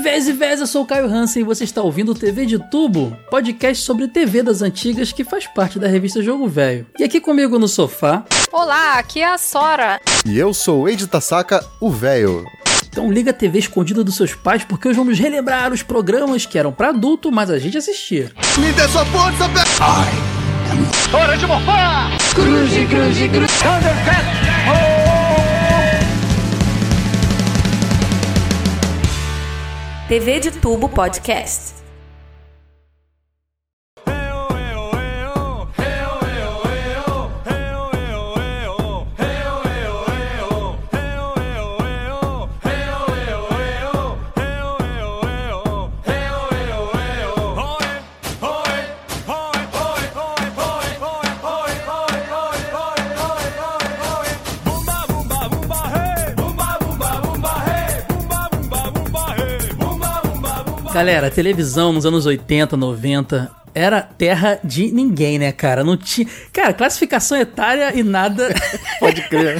vés e vés, eu sou o Caio Hansen e você está ouvindo o TV de Tubo, podcast sobre TV das antigas que faz parte da revista Jogo Velho. E aqui comigo no sofá... Olá, aqui é a Sora. E eu sou o Eide Tasaka, o velho. Então liga a TV escondida dos seus pais porque hoje vamos relembrar os programas que eram para adulto, mas a gente assistia. Me dê sua força, velho! Hora de morfar! Cruze, cruze, cruze. Thundercat! TV de Tubo Podcast. Galera, televisão nos anos 80, 90 era terra de ninguém, né, cara? Não tinha. Cara, classificação etária e nada. Pode crer.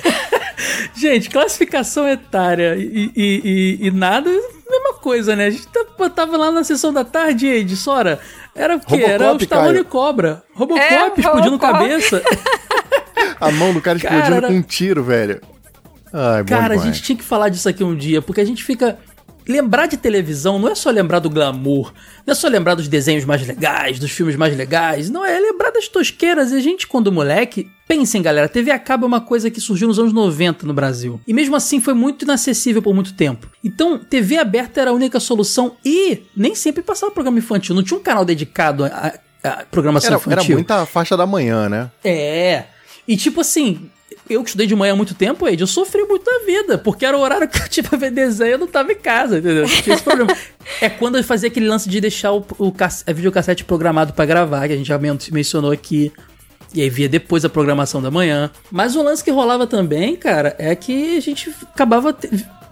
Gente, classificação etária e, e, e, e nada, mesma coisa, né? A gente tá- tava lá na sessão da tarde, Ed, Sora. Era o quê? Robocop, era os Stallone Caio. Cobra. Robocop É, explodindo Robocop. cabeça. A mão do cara Cara, explodindo era- com um tiro, velho. Ai, bom Cara, a gente tinha que falar disso aqui um dia, porque a gente fica. Lembrar de televisão não é só lembrar do glamour, não é só lembrar dos desenhos mais legais, dos filmes mais legais, não é lembrar das tosqueiras. E a gente, quando moleque, pensem, galera, TV a cabo é uma coisa que surgiu nos anos 90 no Brasil. E mesmo assim foi muito inacessível por muito tempo. Então, TV aberta era a única solução e nem sempre passava programa infantil. Não tinha um canal dedicado a, a- a programação Era, infantil. era muita faixa da manhã, né? É. E tipo assim, eu que estudei de manhã há muito tempo, Ed, eu sofri muito da vida, porque era o horário que eu tinha pra ver desenho eu não tava em casa, entendeu? Tinha esse problema. é quando eu fazia aquele lance de deixar o, o videocassete programado pra gravar, que a gente já men- mencionou aqui. E aí via depois a programação da manhã. Mas o lance que rolava também, cara, é que a gente acabava.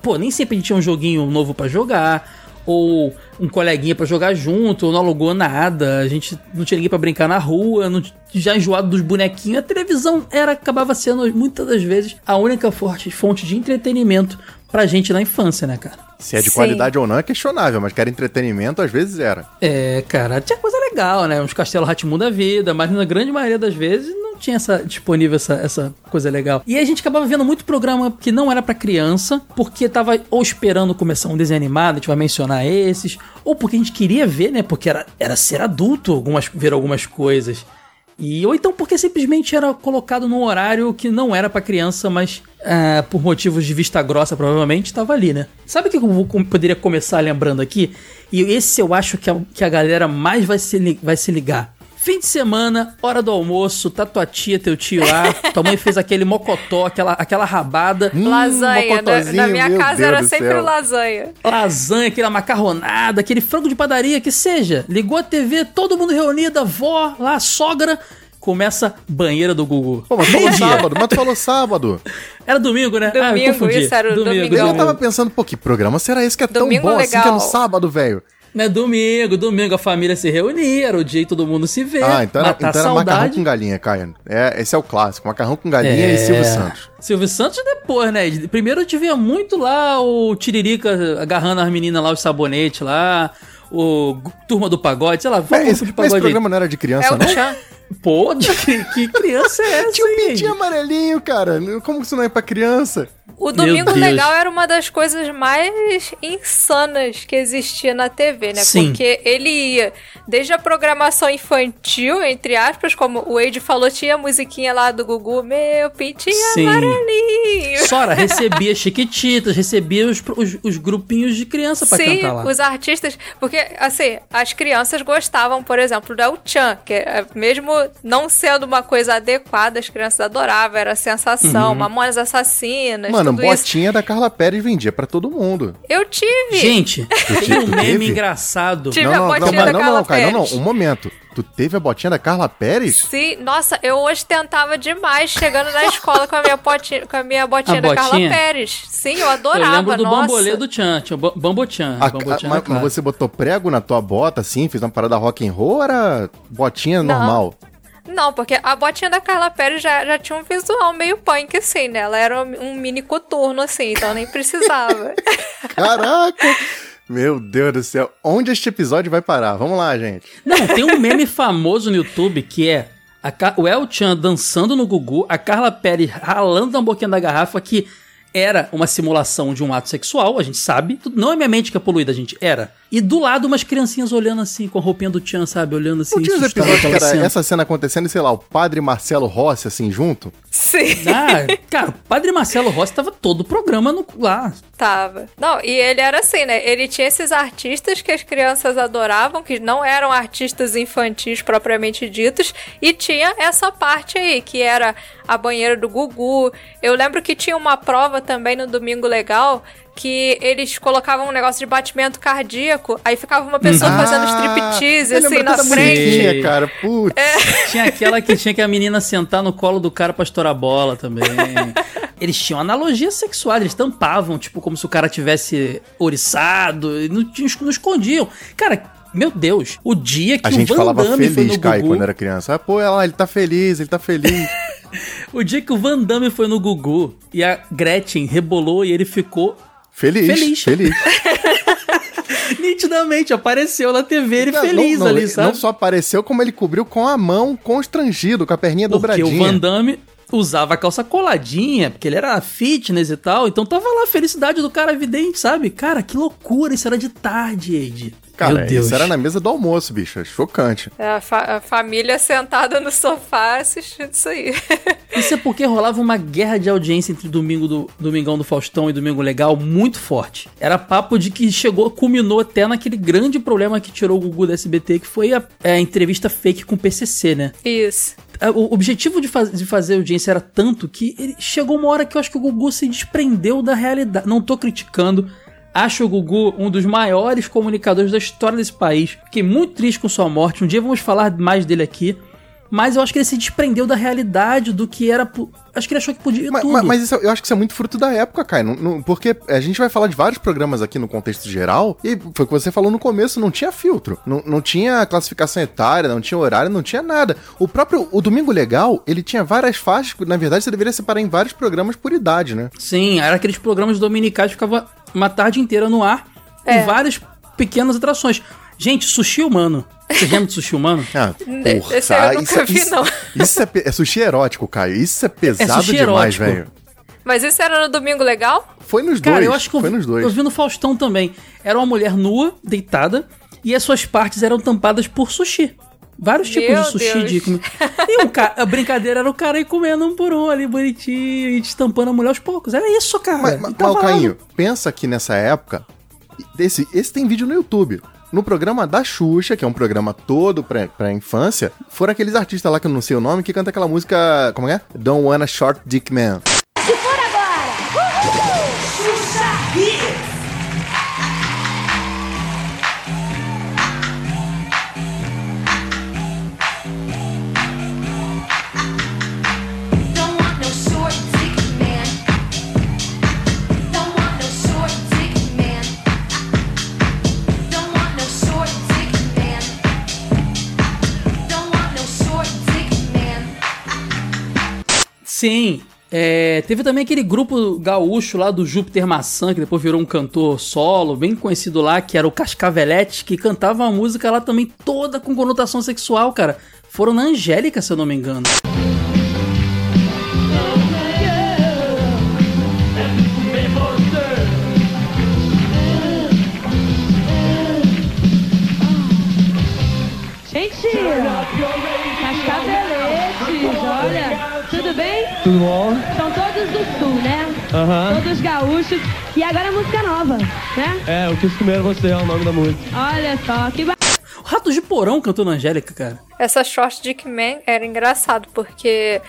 Pô, nem sempre a gente tinha um joguinho novo pra jogar. Ou um coleguinha pra jogar junto, ou não alugou nada, a gente não tinha ninguém pra brincar na rua, não, já enjoado dos bonequinhos. A televisão era acabava sendo, muitas das vezes, a única forte fonte de entretenimento pra gente na infância, né, cara? Se é de Sim. qualidade ou não é questionável, mas que era entretenimento, às vezes era. É, cara, tinha coisa legal, né? Uns Castelo Ratimum da vida, mas na grande maioria das vezes tinha essa, disponível essa, essa coisa legal. E a gente acabava vendo muito programa que não era pra criança, porque tava ou esperando começar um desenho animado, a gente vai mencionar esses, ou porque a gente queria ver, né? Porque era, era ser adulto algumas, ver algumas coisas. E, ou então porque simplesmente era colocado num horário que não era pra criança, mas ah, por motivos de vista grossa, provavelmente, estava ali, né? Sabe o que eu poderia começar lembrando aqui? E esse eu acho que a, que a galera mais vai se, vai se ligar. Fim de semana, hora do almoço, tá tua tia, teu tio lá, tua mãe fez aquele mocotó, aquela, aquela rabada, Hum, lasanha. Na, mocotózinho, na minha meu casa Deus era sempre céu. lasanha. lasanha, aquela macarronada, aquele frango de padaria, que seja. Ligou a TV, todo mundo reunido, a avó lá, a sogra. Começa banheira do Gugu. Pô, mas falou sábado, mas tu falou sábado. Era domingo, né? ah, eu Domingo, confundi. isso era o Eu domingão. já tava pensando, pô, que programa será esse que é tão Domingo bom assim que é legal. no sábado, velho? Né, domingo, domingo, a família se reunia, era o dia que todo mundo se vê. Ah, então era, então era macarrão saudade. com galinha, Caio. É, esse é o clássico, macarrão com galinha É. e Silvio Santos. Silvio Santos depois, né? Primeiro eu te via muito lá o Tiririca agarrando as meninas lá, os sabonetes lá, o Turma do Pagode, sei lá, Mas esse, de mas esse pagode. aí. programa não era de criança, É não? Pô, que, que criança é essa, Tinha um pintinho amarelinho, cara. Como que isso não é pra criança? O Domingo. Legal era uma das coisas mais insanas que existia na TV, né? Sim. Porque ele ia desde a programação infantil, entre aspas, como o Wade falou, tinha a musiquinha lá do Gugu, meu pintinho Sim. amarelinho. Sora recebia chiquititas, recebia os, os, os grupinhos de criança pra Sim, cantar lá. os artistas. Porque, assim, as crianças gostavam, por exemplo, do El Chan, que é, mesmo não sendo uma coisa adequada, as crianças adoravam, era sensação, Uhum. Mamonas Assassinas, Mano, tudo isso. botinha da Carla Pérez vendia pra todo mundo. Eu tive. Gente, tem um meme engraçado. Tive não, a não, não, botinha mas da não, Carla não, Caio, não, não, Pérez. um momento. Tu teve a botinha da Carla Pérez? Sim, nossa, eu ostentava demais chegando na escola com a minha botinha, com a minha botinha A da botinha? Carla Pérez. Sim, eu Eu adorava, lembro do nossa. bambolê do Tchan, tinha o Bam- Bambochan. A- Bambochan a- era mas, mas você botou prego na tua bota, assim, fez uma parada rock and roll ou era botinha Não. normal? Não, porque a botinha da Carla Pérez já, já tinha um visual meio punk, assim, né? Ela era um, mini coturno, assim, então nem precisava. Caraca! Meu Deus do céu. Onde este episódio vai parar? Vamos lá, gente. Não, tem um meme famoso no YouTube que é o El Chan dançando no Gugu, a Carla Perry ralando na boquinha da garrafa, que era uma simulação de um ato sexual, a gente sabe. Não é minha mente que é poluída, gente. Era. E do lado, umas criancinhas olhando assim, com a roupinha do Chan, sabe? Olhando assim. Não tinha os episódios que era cena. essa cena acontecendo e, sei lá, o padre Marcelo Rossi, assim, junto? Sim, Ah, cara, o Padre Marcelo Rossi tava todo o programa no, lá. tava. Não, e ele era assim, né? Ele tinha esses artistas que as crianças adoravam, que não eram artistas infantis propriamente ditos, e tinha essa parte aí, que era a banheira do Gugu. Eu lembro que tinha uma prova também no Domingo Legal. Que eles colocavam um negócio de batimento cardíaco, aí ficava uma pessoa fazendo striptease, assim, na frente. musiquinha, cara. Putz. Tinha aquela que tinha que a menina sentar no colo do cara pra estourar a bola também. Eles tinham analogia sexual, eles tampavam, tipo, como se o cara tivesse oriçado, e não, tinham- não escondiam. Cara, meu Deus, o dia que A o gente Van falava Damme foi feliz, no Caio, Gugu, quando era criança. Ah, pô, ela, ele tá feliz, ele tá feliz. o dia que o Van Damme foi no Gugu e a Gretchen rebolou e ele ficou Feliz, Feliz. feliz. nitidamente, apareceu na TV ele Não, feliz não, ali, sabe? Não só apareceu, como ele cobriu com a mão constrangido, com a perninha Porque dobradinha. o Van Damme usava a calça coladinha, porque ele era fitness e tal. Então tava lá a felicidade do cara evidente, sabe? Cara, que loucura, isso era de tarde, Ed. Cara, Meu Deus. isso era na mesa do almoço, bicho. é Chocante. É, A, fa- a família sentada no sofá assistindo isso aí. Isso é porque rolava uma guerra de audiência entre domingo do Domingão do Faustão e Domingo Legal muito forte. Era papo de que chegou, culminou até naquele grande problema que tirou o Gugu da SBT, que foi a, a entrevista fake com o PCC, né? Isso. a- o objetivo de, faz- de fazer audiência era tanto que ele chegou uma hora que eu acho que o Gugu se desprendeu da realidade. Não tô criticando. Acho o Gugu um dos maiores comunicadores da história desse país. Fiquei muito triste com sua morte. Um dia vamos falar mais dele aqui. Mas eu acho que ele se desprendeu da realidade, do que era. Acho que ele achou que podia Mas, tudo. mas- mas isso, eu acho que isso é muito fruto da época, Caio. Não- não- porque a gente vai falar de vários programas aqui no contexto geral, e foi o que você falou no começo, não tinha filtro. Não, não tinha classificação etária, não tinha horário, não tinha nada. O próprio o Domingo Legal, ele tinha várias faixas, na verdade você deveria separar em vários programas por idade, né? Sim, era aqueles programas dominicais que ficava uma tarde inteira no ar, É. com várias pequenas atrações. Gente, sushi humano. Você lembra de sushi humano? Ah, porra, esse eu nunca isso, vi, isso- não. Isso é, é sushi erótico, Caio. Isso é pesado sushi demais, velho. Mas isso era no Domingo Legal? Foi nos Cara, dois. eu acho que eu, foi nos dois. eu vi no Faustão também. Era uma mulher nua, deitada, e as suas partes eram tampadas por sushi. Vários tipos Meu de sushi Deus. de E o ca- a brincadeira era o cara ir comendo um por um ali, bonitinho, e destampando a mulher aos poucos. Era isso, cara. Mas, mas, tava mas, Cainho, pensa que nessa época. Esse, esse tem vídeo no YouTube. No programa da Xuxa, que é um programa todo pra, pra infância, foram aqueles artistas lá que eu não sei o nome que canta aquela música. Como é? Don't Wanna Short Dick Man. Sim. É, teve também aquele grupo gaúcho lá do Júpiter Maçã, que depois virou um cantor solo, bem conhecido lá, que era o Cascavelete, que cantava uma música lá também toda com conotação sexual, cara. Foram na Angélica, se eu não me engano. Tudo bom? São todos do sul, né? Todos gaúchos. E agora a música nova, né? É, eu quis comer você é o nome da música. Olha só, que ba... O Ratos de Porão cantou na Angélica, cara. Essa Short Dick Man era engraçado, porque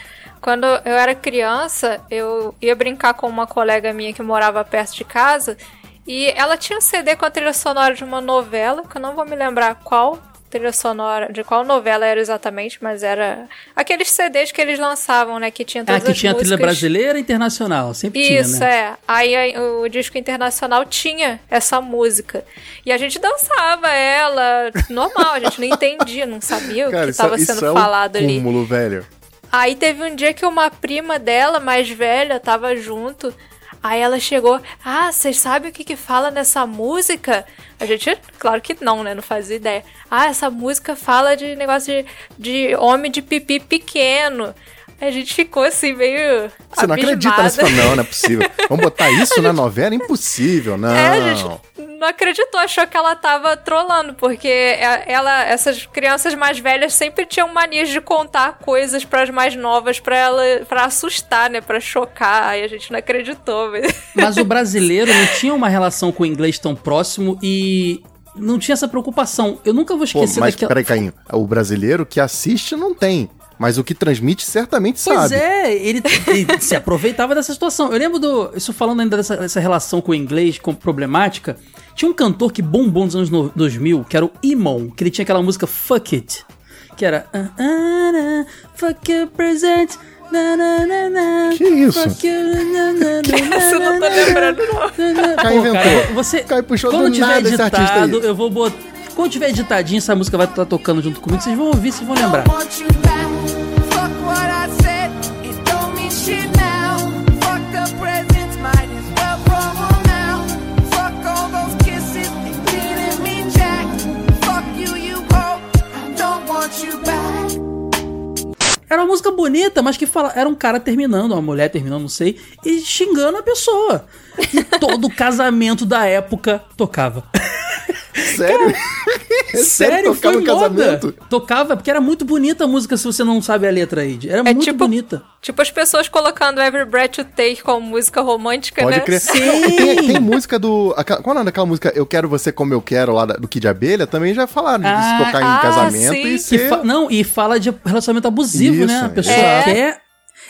quando eu era criança, eu ia brincar com uma colega minha que morava perto de casa, e ela tinha um CD com a trilha sonora de uma novela, que eu não vou me lembrar qual, trilha sonora, de qual novela era exatamente, mas era aqueles CDs que eles lançavam, né? Que tinha Ah, todas que as tinha a trilha músicas. brasileira e internacional. Sempre Isso, tinha, né? é. Aí o disco internacional tinha essa música. E a gente dançava ela normal, a gente não entendia, não sabia o que estava sendo é um falado ali. cúmulo, velho. Aí teve um dia que uma prima dela, mais velha, tava junto. Aí ela chegou, ah, vocês sabem o que que fala nessa música? A gente, claro que não, né? Não fazia ideia. Ah, essa música fala de negócio de, de homem de pipi pequeno. A gente ficou assim, meio. Você não acredita nessa abismada. Não, não é possível. Vamos botar isso na novela? Impossível, não. É, a gente não acreditou, achou que ela tava trolando, porque é- ela, essas crianças mais velhas sempre tinham manias de contar coisas pras mais novas pra ela, para assustar, né, Pra chocar. Aí a gente não acreditou. Mas... Mas o brasileiro não tinha uma relação com o inglês tão próximo e não tinha essa preocupação. Eu nunca vou Pô, esquecer mas daquela. peraí, Cainho. O brasileiro que assiste não tem. Mas o que transmite certamente Pois sabe. é, ele, ele se aproveitava dessa situação. Eu lembro do. Isso falando ainda dessa, dessa relação com o inglês, com problemática. Tinha um cantor que bombou nos anos no- 2000, que era o Imon, que ele tinha aquela música Fuck It. Que era. "Ah, ah, ah, fuck your present. na, na, na, na, Que isso? Fuck you, na, na, na, Essa eu não tô lembrando, não. na, na." Caio Pô, inventou. cara, você, Caio puxou quando do tiver nada esse artista editado, aí. eu vou botar. Quando tiver editadinho, essa música vai estar tocando junto comigo. Vocês vão ouvir, vocês vão lembrar. Era uma música bonita, mas que fala, era um cara terminando, uma mulher terminando, não sei, e xingando a pessoa. E todo casamento da época tocava. Sério? É Sério, tocar foi no moda. casamento? Tocava, porque era muito bonita a música, se você não sabe a letra aí. Era É muito tipo- bonita. Tipo as pessoas colocando Every Breath You Take como música romântica, Pode né? crer. Sim. Tem, tem música do. aquela- qual é o daquela música Eu Quero Você Como Eu Quero lá do Kid Abelha? Também já falaram de Ah, se tocar em ah, casamento sim. e Que ser. fa- Não, e fala de relacionamento abusivo, Isso, né? A pessoa exato. quer.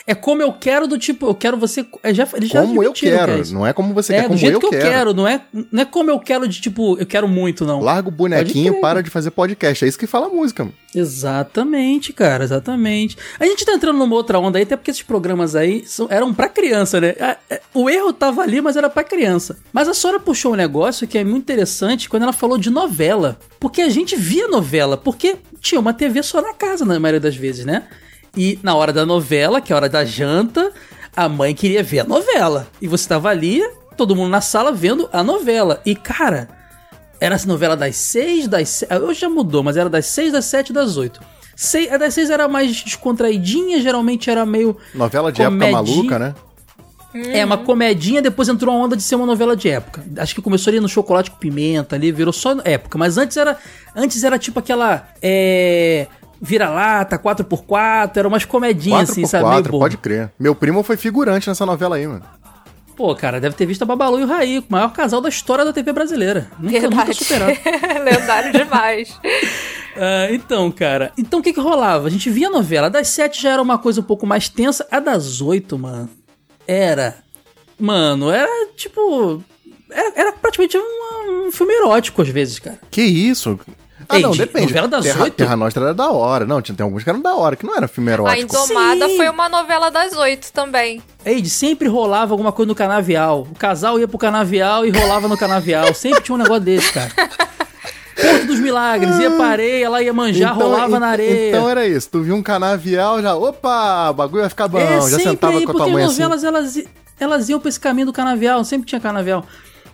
É como eu quero do tipo, eu quero você. é, Já, já Como eu admitiram que é quero. Não é como você É, quer, do como jeito eu que eu quero. quero, não é, não é como eu quero de tipo, eu quero muito, não. Larga o bonequinho, para de fazer podcast. É isso que fala a música. mano. Exatamente, cara, exatamente. A gente tá entrando numa outra onda aí, até porque esses programas aí são- eram pra criança, né? A- O erro tava ali, mas era pra criança. Mas a Sora puxou um negócio que é muito interessante quando ela falou de novela. Porque a gente via novela, porque tinha uma TV só na casa, na maioria das vezes, né? E na hora da novela, que é a hora da janta, a mãe queria ver a novela. E você tava ali, todo mundo na sala vendo a novela. E, cara, era essa novela das seis, das se... Hoje já mudou, mas era das seis, das sete, das oito. Sei, a das seis era mais descontraidinha, geralmente era meio. Novela de época maluca, né? É, uma comedinha, depois entrou a onda de ser uma novela de época. Acho que começou ali no chocolate com pimenta, ali, virou só época. Mas antes era. Antes era tipo aquela. É. Vira-lata, 4x4, era umas comedinhas assim, sabe? Meio 4x4, bobo. pode crer. Meu primo foi figurante nessa novela aí, mano. Pô, cara, deve ter visto a Babalu e o Raí, o maior casal da história da TV brasileira. Nunca, nunca Verdade. superado. Lendário demais. Ah, então, cara. Então o que que rolava? A gente via a novela. A das sete já era uma coisa um pouco mais tensa. A das oito, mano, era. Mano, era tipo. Era, era praticamente um, um filme erótico às vezes, cara. Que isso? Ah, Ei, não, de- depende. novela das Terra, oito? Terra Nostra era da hora. Não, tinha, tem alguns que eram da hora, que não era filme A erótico. Indomada Sim. foi uma novela das oito também. Eide, sempre rolava alguma coisa no canavial. O casal ia pro canavial e rolava no canavial. Sempre tinha um negócio desse, cara. Porto dos Milagres, ia pra areia, ela ia manjar, rolava na areia. Então era isso. Tu viu um canavial, já. Opa, o bagulho vai ficar bom. É, já sempre sentava aí, com a tua porque mãe as assim. novelas, elas, elas iam pra esse caminho do canavial, sempre tinha canavial.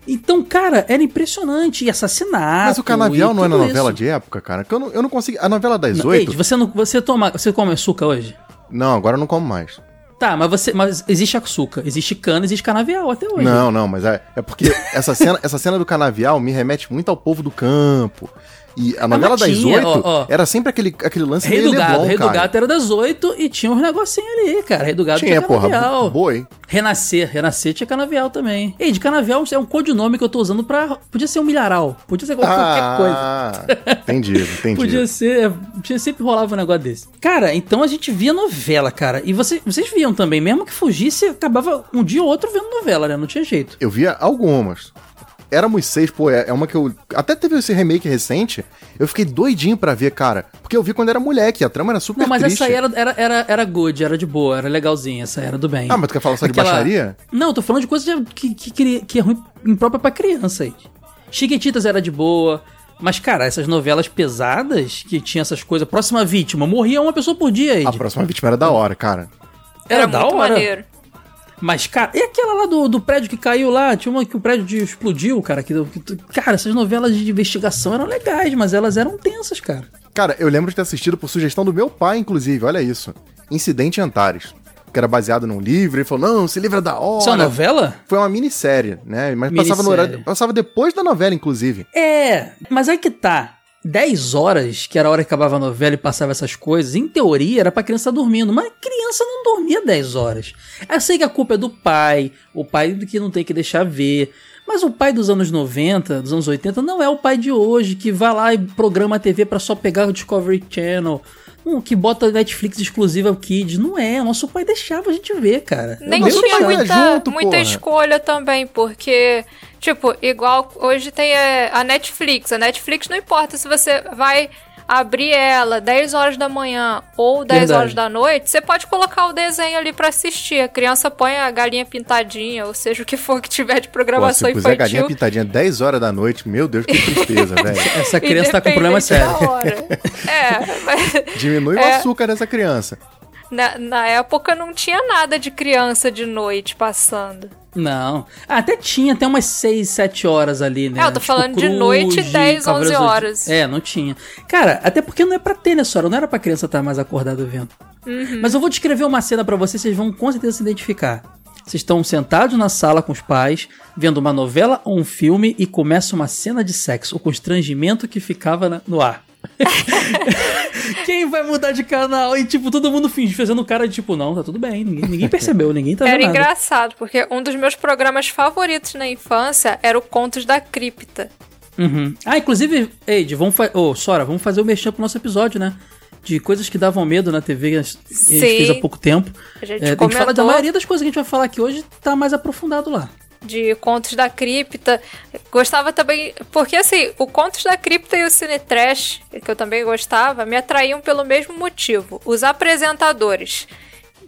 Então, cara, era impressionante. E assassinato. Mas o canavial não é na tudo novela isso. de época, cara? Que eu não, eu não consigo. A novela das oito. Você não, você toma, você come açúcar hoje? Não, agora eu não como mais. Tá, mas você, mas existe açúcar, existe cana, existe canavial até hoje. Não, não, mas é, é porque essa cena, essa cena do canavial me remete muito ao povo do campo. E a novela das tinha, oito ó, ó. era sempre aquele, aquele lance Rei do Gado, Leblon, Rei do. Gato era das oito e tinha uns negocinhos ali, cara. Rei do Gado tinha, Tinha, porra, canavial. boi. Renascer, Renascer tinha canavial também. Ei, de canavial é um codinome que eu tô usando pra. Podia ser um milharal, podia ser qualquer coisa. Ah, entendi, entendi. Podia ser, podia sempre rolava um negócio desse. Cara, então a gente via novela, cara. E você, vocês viam também, mesmo que fugisse, acabava um dia ou outro vendo novela, né? Não tinha jeito. Eu via algumas. Éramos Seis, pô, é, é uma que eu. Até teve esse remake recente. Eu fiquei doidinho pra ver, cara. Porque eu vi quando era moleque, a trama era super Não, mas triste. essa aí era, era, era, era good, era de boa, era legalzinha, essa era do bem. Ah, mas tu quer falar só de Aquela- baixaria? Não, eu tô falando de coisa de- que, que, que, que é ruim imprópria pra criança aí. Chiquititas era de boa. Mas, cara, essas novelas pesadas que tinha essas coisas, próxima vítima, morria uma pessoa por dia aí. A próxima vítima era da hora, cara. Era, Era, da muito hora. maneiro. Mas, cara, e aquela lá do, do prédio que caiu lá? Tinha uma que o prédio de- explodiu, cara. Que, que- cara, essas novelas de investigação eram legais, mas elas eram tensas, cara. Cara, eu lembro de ter assistido por sugestão do meu pai, inclusive, olha isso. Incidente em Antares. Que era baseado num livro, ele falou: não, esse livro é da hora. Isso é uma novela? Foi uma minissérie, né? Mas passava no Minissérie. horário. Passava depois da novela, inclusive. É, mas aí que tá. 10 horas, que era a hora que acabava a novela e passava essas coisas, em teoria era pra criança estar dormindo, mas criança não dormia 10 horas. Eu sei que a culpa é do pai, o pai que não tem que deixar ver. Mas o pai dos anos 90, dos anos 80, não é o pai de hoje, que vai lá e programa a TV pra só pegar o Discovery Channel. Um que bota Netflix exclusiva ao Kids. Não é, nosso pai deixava a gente ver, cara. Nem tinha muita, junto, muita porra. escolha também, porque, tipo, igual hoje tem é, a Netflix. A Netflix não importa se você vai abrir ela 10 horas da manhã ou 10 Verdade. horas da noite, você pode colocar o desenho ali pra assistir. A criança põe a galinha pintadinha, ou seja, o que for que tiver de Pô, programação se puser galinha infantil. pintadinha 10 horas da noite, meu Deus, que tristeza, velho. Essa criança tá com problema sério. É, mas Diminui o É. açúcar dessa criança. na, na época não tinha nada de criança de noite passando. Não. Ah, até tinha, até umas 6, 7 horas ali, né? É, eu tô falando de noite, 10, 11 Cavaleiros do- horas. É, não tinha. Cara, até porque não é pra ter nessa hora, não era pra criança estar mais acordada vendo. Uhum. Mas eu vou descrever uma cena pra vocês, vocês vão com certeza se identificar. Vocês estão sentados na sala com os pais, vendo uma novela ou um filme e começa uma cena de sexo, o constrangimento que ficava na- no ar. Quem vai mudar de canal? E tipo, todo mundo finge, fazendo cara de tipo, não, tá tudo bem, ninguém, ninguém percebeu, ninguém tá Era vendo nada. engraçado, porque um dos meus programas favoritos na infância era o Contos da Cripta. Uhum. Ah, inclusive, Eide, vamos fazer. Ô, Sora, vamos fazer o mexer pro nosso episódio, né? De coisas que davam medo na TV que a gente Sim. fez há pouco tempo. A gente É, a gente fala da maioria das coisas que a gente vai falar aqui hoje, tá mais aprofundado lá. De Contos da Cripta. Gostava também. Porque assim, o Contos da Cripta e o Cine Trash, que eu também gostava, me atraíam pelo mesmo motivo. Os apresentadores.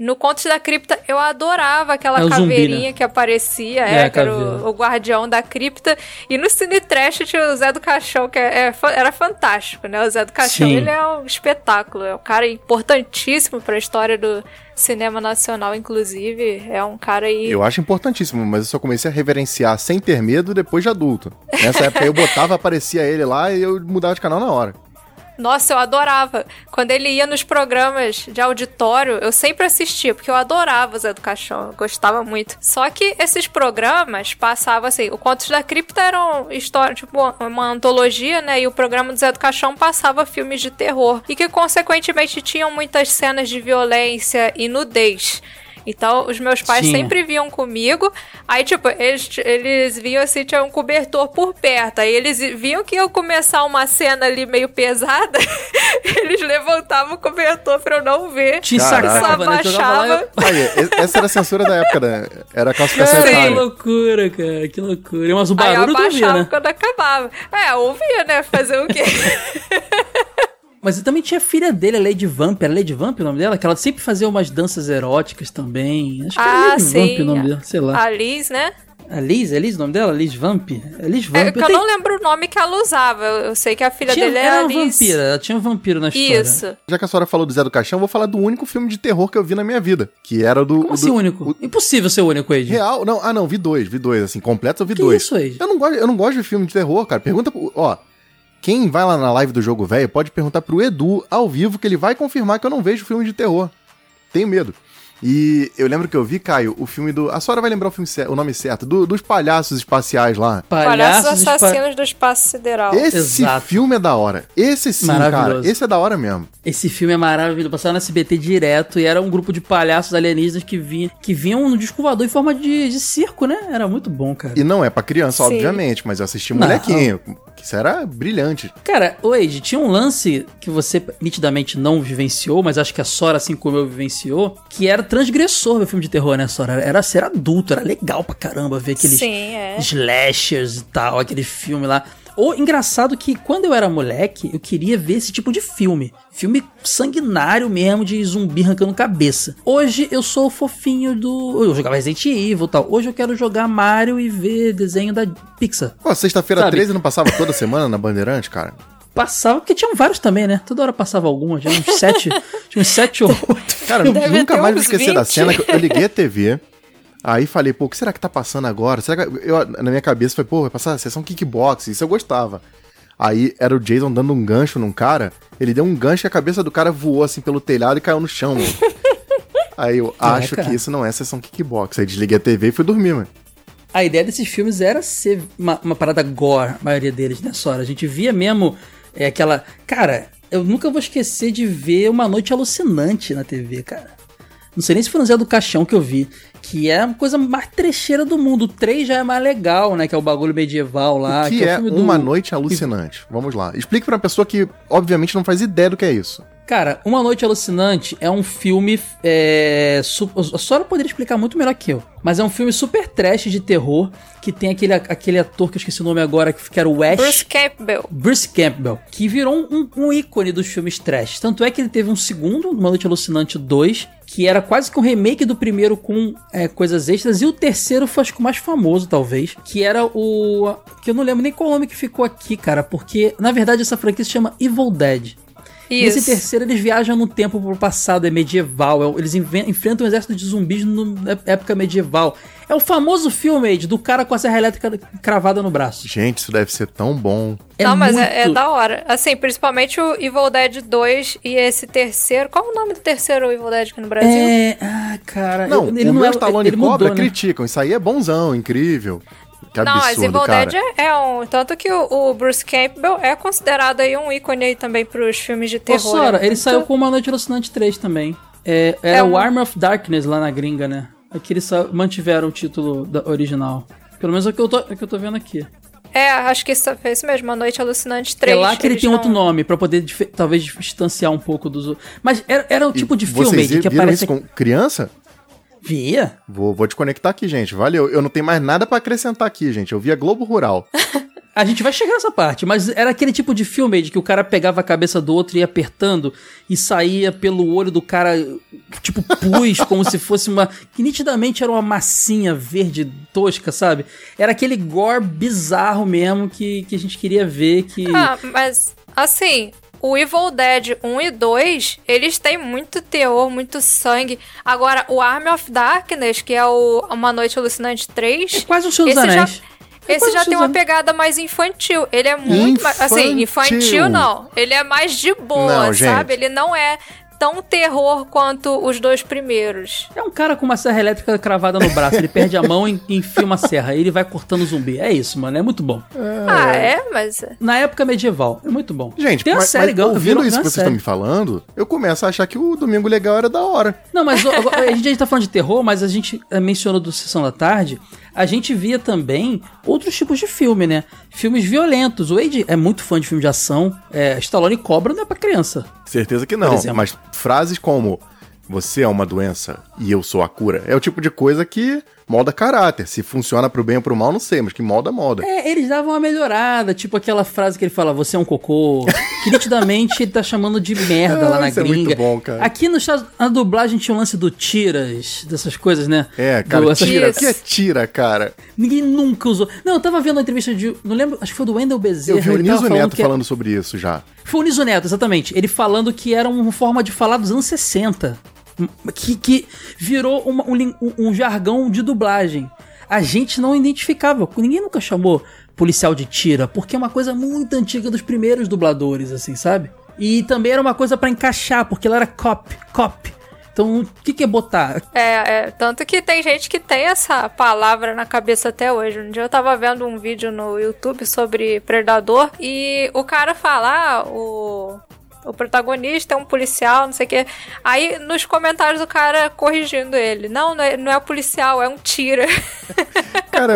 No Contos da Cripta, eu adorava aquela É zumbi, caveirinha né? que aparecia, É, é, que era o, o guardião da cripta. E no Cine Trash tinha o Zé do Caixão, que é- é era fantástico, né? O Zé do Caixão, Sim. ele é um espetáculo. É um cara importantíssimo pra história do cinema nacional, inclusive. É um cara aí... Eu acho importantíssimo, mas eu só comecei a reverenciar sem ter medo depois de adulto. Nessa época eu botava, aparecia ele lá e eu mudava de canal na hora. Nossa, eu adorava. Quando ele ia nos programas de auditório, eu sempre assistia, porque eu adorava o Zé do Caixão, eu gostava muito. Só que esses programas passavam assim, o Contos da Cripta eram história, tipo, uma antologia, né? E o programa do Zé do Caixão passava filmes de terror. E que, consequentemente, tinham muitas cenas de violência e nudez. Então, os meus pais Tinha. sempre vinham comigo. Aí, tipo, eles, eles vinham assim, tinha um cobertor por perto. Aí eles viam que ia começar uma cena ali meio pesada. eles levantavam o cobertor pra eu não ver. Te Caraca. sacava, né? E- Abaixava. Aí, essa era a censura da época, né? Era a classificação Cara, que etária. loucura, cara, que loucura. Mas o Aí barulho tu ouvia, abaixava né? quando acabava. É, eu ouvia, né? Fazer o quê? Mas também tinha a filha dele, a Lady Vamp. Era Lady Vamp o nome dela? Que ela sempre fazia umas danças eróticas também. Acho que era ah, Lady sim. Vamp o nome dela, sei lá. A Liz, né? A Liz, é Liz o nome dela? Liz Vamp? É Liz Vamp. É, que eu tenho- não lembro o nome que ela usava. Eu, eu sei que a filha Tinha, dele era era Liz. vampira, ela tinha um vampiro na história. Isso. Já que a senhora falou do Zé do Caixão, eu vou falar do único filme de terror que eu vi na minha vida. Que era o do. Como o assim do- único? o- Impossível ser único, Ed. Real, não, ah não, vi dois, vi dois, assim, completos eu vi Que dois. isso, Ed? Eu não gosto, eu não gosto de filme de terror, cara. Pergunta, pro- ó, quem vai lá na live do Jogo Velho pode perguntar pro Edu ao vivo que ele vai confirmar que eu não vejo filme de terror. Tenho medo. E eu lembro que eu vi, Caio, o filme do. A senhora vai lembrar o, filme o nome certo, do- dos palhaços espaciais lá. Palhaços Palhaços espa- assassinos do espaço sideral. Esse Exato. filme é da hora. Esse sim, cara. Esse é da hora mesmo. Esse filme é maravilhoso. Passava no SBT direto e era um grupo de palhaços alienígenas que, vinha, que vinham no disco em forma de, de circo, né? Era muito bom, cara. E não é pra criança, Sim. obviamente, mas eu assisti Não. molequinho. Que isso era brilhante. Cara, o Age, tinha um lance que você nitidamente não vivenciou, mas acho que a Sora, assim como eu, vivenciou, que era transgressor ver filme de terror nessa hora. Era ser adulto, era legal pra caramba ver aqueles Sim, é. slashers e tal, aquele filme lá. Ou engraçado que quando eu era moleque, eu queria ver esse tipo de filme. Filme sanguinário mesmo, de zumbi arrancando cabeça. Hoje eu sou o fofinho do. Eu jogava Resident Evil e tal. Hoje eu quero jogar Mario e ver desenho da Pixar. Pô, sexta-feira Sabe? 13 não passava toda semana na Bandeirante, cara? Passava, porque tinham vários também, né? Toda hora passava alguma, tinha uns sete, tinha uns sete ou oito. Cara, eu Deve nunca mais vou uns esquecer da 20. cena que eu liguei a TV. Aí falei, pô, o que será que tá passando agora? Será que. Eu, na minha cabeça foi, pô, vai passar a sessão kickbox, isso eu gostava. Aí era o Jason dando um gancho num cara, ele deu um gancho e a cabeça do cara voou assim pelo telhado e caiu no chão, mano. Aí eu acho cara. que isso não é sessão kickbox. Aí desliguei a TV e fui dormir, mano. A ideia desses filmes era ser uma, uma parada gore, a maioria deles nessa hora. A gente via mesmo é, aquela. Cara, eu nunca vou esquecer de ver Uma Noite Alucinante na TV, cara. Não sei nem se foi no Zé do Caixão que eu vi. Que é a coisa mais trecheira do mundo. O 3 já é mais legal, né? Que é o bagulho medieval lá. o que, o é do- uma noite alucinante? Vamos lá. Explique pra uma pessoa que, obviamente, não faz ideia do que é isso. Cara, Uma Noite Alucinante é um filme. É, a Sora poderia explicar muito melhor que eu. Mas é um filme super trash de terror. Que tem aquele, aquele ator que eu esqueci o nome agora, que era o Ash. Bruce Campbell. Bruce Campbell, que virou um, um ícone dos filmes trash. Tanto é que ele teve um segundo, Uma Noite Alucinante 2, que era quase que um remake do primeiro com é, coisas extras. E o terceiro foi, acho que o mais famoso, talvez, que era o... que eu não lembro nem qual nome que ficou aqui, cara, porque, na verdade, essa franquia se chama Evil Dead. Isso. Nesse terceiro, eles viajam no tempo pro passado, é medieval. é- Eles enfrentam um exército de zumbis na época medieval. É o famoso filme, do cara com a serra elétrica cravada no braço. Gente, isso deve ser tão bom. É não, mas muito- é, é da hora. Assim, principalmente o Evil Dead 2 e esse terceiro. Qual o nome do terceiro Evil Dead aqui no Brasil? É, ah, cara. Não, ele o não meu é, Stallone ele Cobra mudou, né? criticam. Isso aí é bonzão, incrível. Que Não, mas absurdo, Evil cara. Dead é, é um. Tanto que o, o Bruce Campbell é considerado aí um ícone aí também pros filmes de Ô, terror. Sora, É ele muito- saiu com Uma Noite Alucinante 3 também. É, era É o um- Army of Darkness lá na gringa, né? Aqui eles só mantiveram o título da original. Pelo menos é o que eu tô, é o que eu tô vendo aqui. É, acho que isso foi isso mesmo, A Noite Alucinante 3. é lá que ele tem não- outro nome, pra poder talvez distanciar um pouco dos outros. Mas era, era o E tipo de filme que viram aparece. isso com criança? Via? Vou, vou desconectar aqui, gente. Valeu. Eu não tenho mais nada pra acrescentar aqui, gente. Eu via Globo Rural. A gente vai chegar nessa parte, mas era aquele tipo de filme de que o cara pegava a cabeça do outro e ia apertando e saía pelo olho do cara, tipo pus, como se fosse uma. que nitidamente era uma massinha verde tosca, sabe? Era aquele gore bizarro mesmo que, que a gente queria ver. Que. Ah, mas assim, o Evil Dead 1 e 2, eles têm muito teor, muito sangue. Agora, o Army of Darkness, que é o Uma Noite Alucinante 3. É quase um Senhor dos esse já- Anéis. É Esse já um tem uma pegada mais infantil. Ele é muito mais. Assim, Infantil. infantil não. Ele é mais de boa, Não, gente. sabe? Ele não é tão terror quanto os dois primeiros. É um cara com uma serra elétrica cravada no braço. Ele perde a mão e enfia uma serra. Ele vai cortando zumbi. É isso, mano. É muito bom. Ah, é? Mas. Na época medieval. É muito bom. Gente, tem uma mas, série mas ouvindo isso que vocês estão me falando, eu começo a achar que o Domingo Legal era da hora. Não, mas a gente, a gente tá falando de terror, mas a gente eh, mencionou do Sessão da Tarde. A gente via também outros tipos de filme, né? Filmes violentos. O Wade é muito fã de filme de ação. É, Stallone Cobra não é pra criança. Certeza que não. Mas frases como você é uma doença e eu sou a cura é o tipo de coisa que molda caráter. Se funciona pro bem ou pro mal, não sei, mas que molda, molda. É, eles davam uma melhorada, tipo aquela frase que ele fala, você é um cocô. Que nitidamente ele tá chamando de merda lá Ah, na isso é gringa. muito bom, cara. Aqui no Estados- na dublagem tinha um lance do tiras, dessas coisas, né? É, cara, Do- tira. O que é tira, cara? Ninguém nunca usou. Não, eu tava vendo uma entrevista de. Não lembro, acho que foi do Wendell Bezerra. Eu vi o Niso Neto falando sobre isso já. Foi o Niso Neto, exatamente. Ele falando que era uma forma de falar dos anos 60. Que, que virou uma- um, um- jargão de dublagem. A gente não identificava. Ninguém nunca chamou policial de tira, porque é uma coisa muito antiga dos primeiros dubladores, assim, sabe? E também era uma coisa pra encaixar, porque ela era cop, cop. Então, o que, que é botar? É, é, tanto que tem gente que tem essa palavra na cabeça até hoje. Um dia eu tava vendo um vídeo no YouTube sobre Predador e o cara fala, ah, o, o protagonista é um policial, não sei o quê. Aí nos comentários o cara corrigindo ele. Não, não é, não é policial, é um tira. Cara,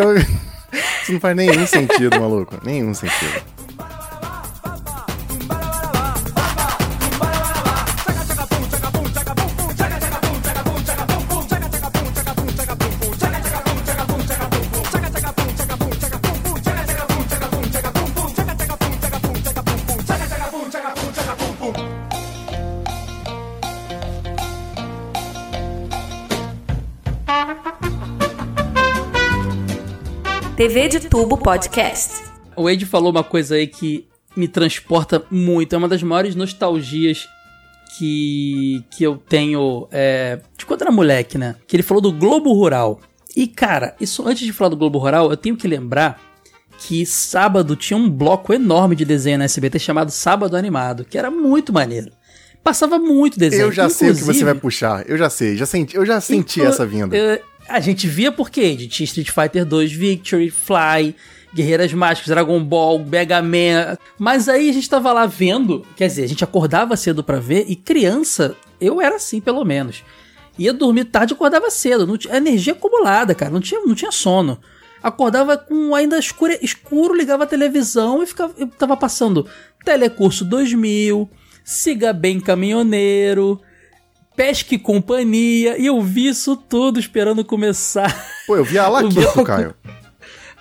isso não faz nenhum sentido, maluco. Nenhum sentido. TV de Tubo Podcast. O Wade falou uma coisa aí que me transporta muito. É uma das maiores nostalgias que, que eu tenho é, de quando era moleque, né? Que ele falou do Globo Rural. E, cara, isso antes de falar do Globo Rural, eu tenho que lembrar que sábado tinha um bloco enorme de desenho na SBT chamado Sábado Animado, que era muito maneiro. Passava muito desenho. Eu já sei o que você Inclusive, vai puxar. Eu já sei, já senti, eu já senti Inclu- essa vinda. eh, a gente via porque de tinha Street Fighter 2, Victory, Fly, Guerreiras Mágicas, Dragon Ball, Mega Man. Mas aí a gente tava lá vendo, quer dizer, a gente acordava cedo pra ver e criança, eu era assim pelo menos. Ia dormir tarde e acordava cedo, não tinha energia acumulada, cara, não tinha, não tinha sono. Acordava com ainda escuro, escuro, ligava a televisão e ficava, eu tava passando Telecurso 2000, Siga Bem Caminhoneiro, Pesca e Companhia, e eu vi isso tudo esperando começar. Pô, eu vi a O Laqueto, bloco- Caio.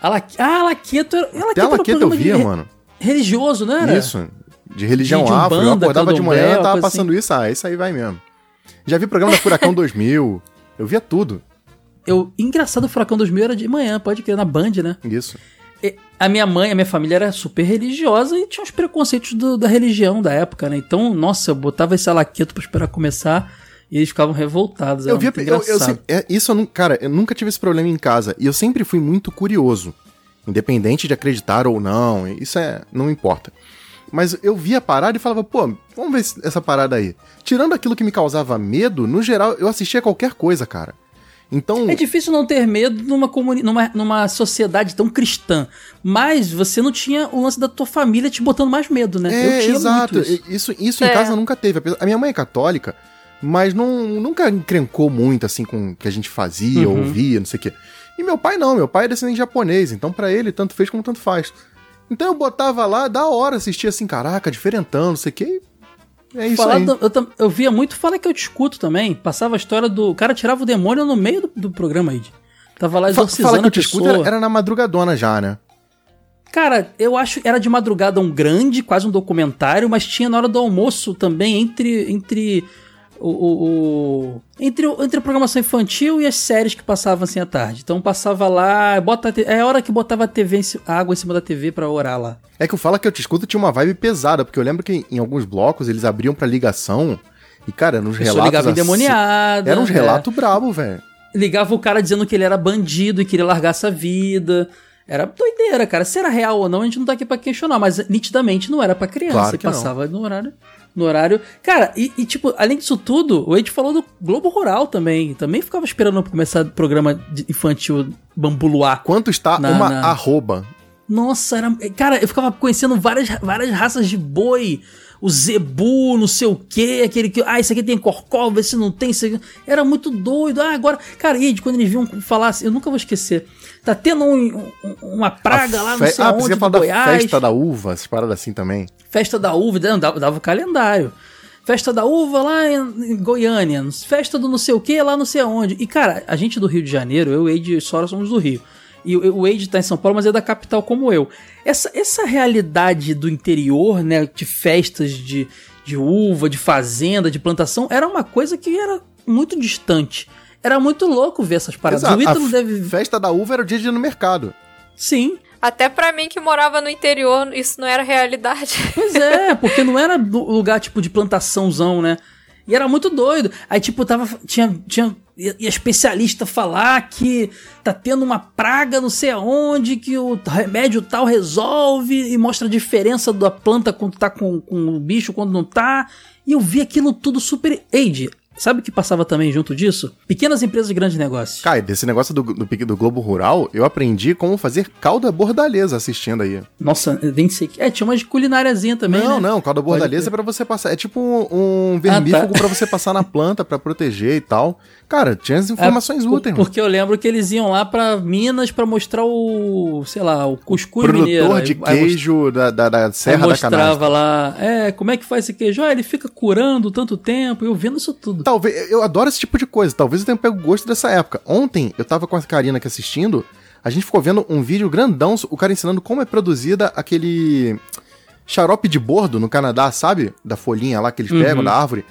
A La... Ah, a Laqueto era. A Até Laqueto a era um Laqueto eu via, re- mano. Religioso, não era? Isso. De religião De- de afro. Eu acordava de manhã e tava coisa passando isso. Ah, isso aí vai mesmo. Já vi programa da Furacão 2000. Eu via tudo. Eu, engraçado, o Furacão 2000 era de manhã, pode crer, na Band, né? Isso. A minha mãe, a minha família era super religiosa e tinha os preconceitos do- da religião da época, né? Então, nossa, eu botava esse alaqueto pra esperar começar e eles ficavam revoltados. Eu via. muito Eu, eu sempre- é, isso eu. Cara, eu nunca tive esse problema em casa. E eu sempre fui muito curioso. Independente de acreditar ou não. Isso é. Não importa. Mas eu via a parada e falava, pô, vamos ver essa parada aí. Tirando aquilo que me causava medo, no geral, eu assistia qualquer coisa, cara. Então. É difícil não ter medo numa, comuni numa, numa sociedade tão cristã. Mas você não tinha o lance da tua família te botando mais medo, né? É, eu tinha exato. muito isso. Isso, isso em É. casa nunca teve. A minha mãe é católica, mas não, nunca encrencou muito assim com o que a gente fazia, Uhum. ouvia, não sei o quê. E meu pai não, meu pai é descendente japonês, então pra ele tanto fez como tanto faz. Então eu botava lá, da hora, assistia assim, caraca, diferentão, não sei o quê. É isso Falar aí. do- eu, eu via muito Fala que eu te escuto também. Passava a história do. O cara tirava o demônio no meio do, do programa aí. Tava lá exorcizando Fala que eu a te escuto pessoa. era, era na madrugadona já, né? Cara, eu acho que era de madrugada um grande, quase um documentário, mas tinha na hora do almoço também, entre. entre o, o- o- entre, o- entre a programação infantil e as séries que passavam assim à tarde. Então passava lá, bota é a hora que botava a TV a água em cima da TV pra orar lá. É que o Fala que eu te escuto tinha uma vibe pesada, porque eu lembro que em alguns blocos eles abriam pra ligação e, cara, nos relatos. ligava assim- endemoniada. Era uns é. relatos brabo, velho. ligava o cara dizendo que ele era bandido e queria largar essa vida. Era doideira, cara. Se era real ou não, a gente não tá aqui pra questionar, mas nitidamente não era pra criança. Claro que não. passava no horário. No horário. Cara, e, e, tipo, além disso tudo, o Ed falou do Globo Rural também. Também ficava esperando começar o programa de- infantil Bambuluá. Quanto está Na- uma na- arroba? Nossa, era. Cara, eu ficava conhecendo várias, várias raças de boi. O zebu, não sei o que, aquele que. Ah, esse aqui tem corcova, esse não tem. Esse. Era muito doido. Ah, agora. Cara, e quando eles vinham falar assim, eu nunca vou esquecer. Tá tendo um- um- uma praga A lá, não sei ah, do falar da Goiás. festa da uva, essas paradas assim também. Festa da uva, não, dava, dava o calendário. Festa da uva lá em, em Goiânia. Festa do não sei o que lá não sei aonde. E, cara, a gente do Rio de Janeiro, eu e o Eide e Sora somos do Rio. E o o Eide tá em São Paulo, mas é da capital como eu. Essa, essa realidade do interior, né, de festas de, de uva, de fazenda, de plantação, era uma coisa que era muito distante. Era muito louco ver essas paradas. Exato, O Ítalo a deve... festa da uva era o dia de ir no mercado. Sim, Até pra mim que morava no interior, isso não era realidade. Pois é, porque não era lu- lugar tipo de plantaçãozão, né? E era muito doido. Aí, tipo, tava. Tinha. tinha ia ia especialista falar que tá tendo uma praga não sei aonde, que o remédio tal resolve e mostra a diferença da planta quando tá com, com o bicho, quando não tá. E eu vi aquilo tudo super. Eide, sabe o que passava também junto disso? Pequenas empresas e grandes negócios. Cara, desse negócio do, do, do Globo Rural, eu aprendi como fazer calda bordaleza assistindo aí. Nossa, nem sei. que- É, tinha uma de culináriazinha também. não, né? não, calda bordaleza é pra você passar. É tipo um, um vermífugo tá. pra você passar na planta pra proteger e tal. Cara, tinha as informações É, úteis, mano. Porque eu lembro que eles iam lá pra Minas pra mostrar o, sei lá, o cuscuz Produtor mineiro. de Aí- aí queijo da, da, da Serra da Canastra. mostrava lá, é, como é que faz esse queijo? Ah, ele fica curando tanto tempo, eu vendo isso tudo. Talvez, eu adoro esse tipo de coisa. Talvez eu tenha pego gosto dessa época. Ontem, eu tava com a Karina aqui assistindo, a gente ficou vendo um vídeo grandão, o cara ensinando como é produzida aquele xarope de bordo no Canadá, sabe? Da folhinha lá que eles pegam, Uhum. da árvore.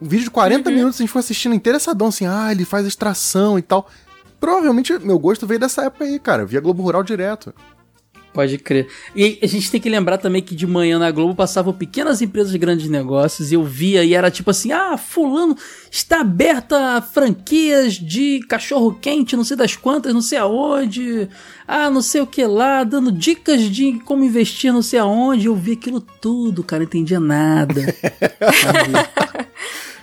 Um vídeo de 40 minutos, a gente ficou assistindo interessadão, assim, ah, ele faz extração e tal. provavelmente meu gosto veio dessa época aí, cara. Eu via Globo Rural direto. Pode crer. E a gente tem que lembrar também que de manhã na Globo passavam pequenas empresas de grandes negócios e eu via e era tipo assim: ah, Fulano está aberta franquias de cachorro quente, não sei das quantas, não sei aonde, ah, não sei o que lá, dando dicas de como investir, não sei aonde. Eu vi aquilo tudo, cara, não entendia nada.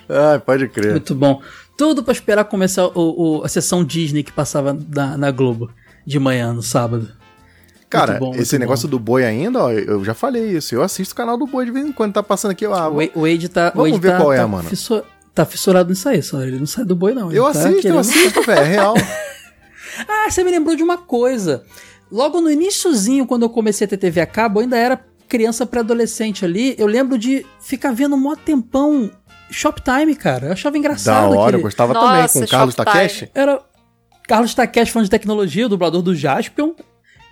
Ah, pode crer. Muito bom. Tudo pra esperar começar o, o- a sessão Disney que passava na, na Globo de manhã, no sábado. Cara, bom, esse negócio do boi ainda, ó, eu já falei isso. Eu assisto o canal do boi de vez em quando tá passando aqui. Ah, O Wade- o Wade tá. o Vamos Wade ver tá, qual é, tá mano. fisso- tá fissurado nisso aí, só. Ele não sai do boi, não. Ele eu tá assisto, eu querendo- assisto, velho. É real. Ah, você me lembrou de uma coisa. Logo no iniciozinho, quando eu comecei a ter TV a cabo, eu ainda era criança pré-adolescente ali. Eu lembro de ficar vendo mó tempão Shoptime, cara. Eu achava da engraçado. hora, eu aquele- gostava Nossa, também, com o Carlos. Takeshi. Era Carlos Takeshi, fã de tecnologia, o dublador do Jaspion.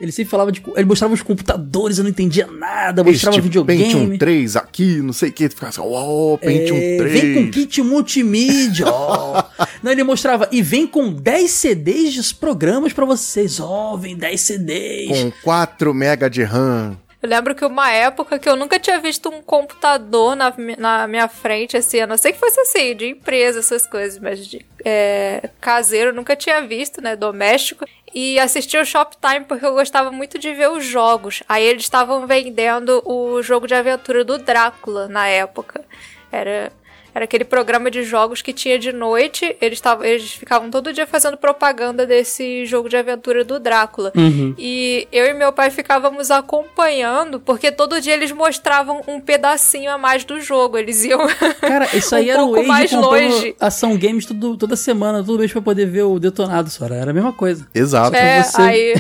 Ele sempre falava de. Ele mostrava os computadores, eu não entendia nada, mostrava Este videogame. Pentium 3 aqui, não sei o que. Tu ficava assim, uau, Pentium É, 3. Vem com kit multimídia. ó. Não, ele mostrava. E vem com 10 CDs dos programas pra vocês. Ó, vem 10 CDs. Com 4 MB de RAM. Eu lembro que uma época que eu nunca tinha visto um computador na, na minha frente, assim, a não ser que fosse assim, de empresa, essas coisas, mas de é, caseiro eu nunca tinha visto, né, doméstico. E assisti o Shoptime porque eu gostava muito de ver os jogos. Aí eles estavam vendendo o jogo de aventura do Drácula na época. Era. Era aquele programa de jogos que tinha de noite. Eles, tavam, eles ficavam todo dia fazendo propaganda desse jogo de aventura do Drácula. Uhum. E eu e meu pai ficávamos acompanhando, porque todo dia eles mostravam um pedacinho a mais do jogo. Eles iam. Cara, isso aí um era o pouco Wade mais longe. ação games tudo, toda semana, todo mês pra poder ver o detonado, Sora. Era a mesma coisa. Exato. É, você. aí.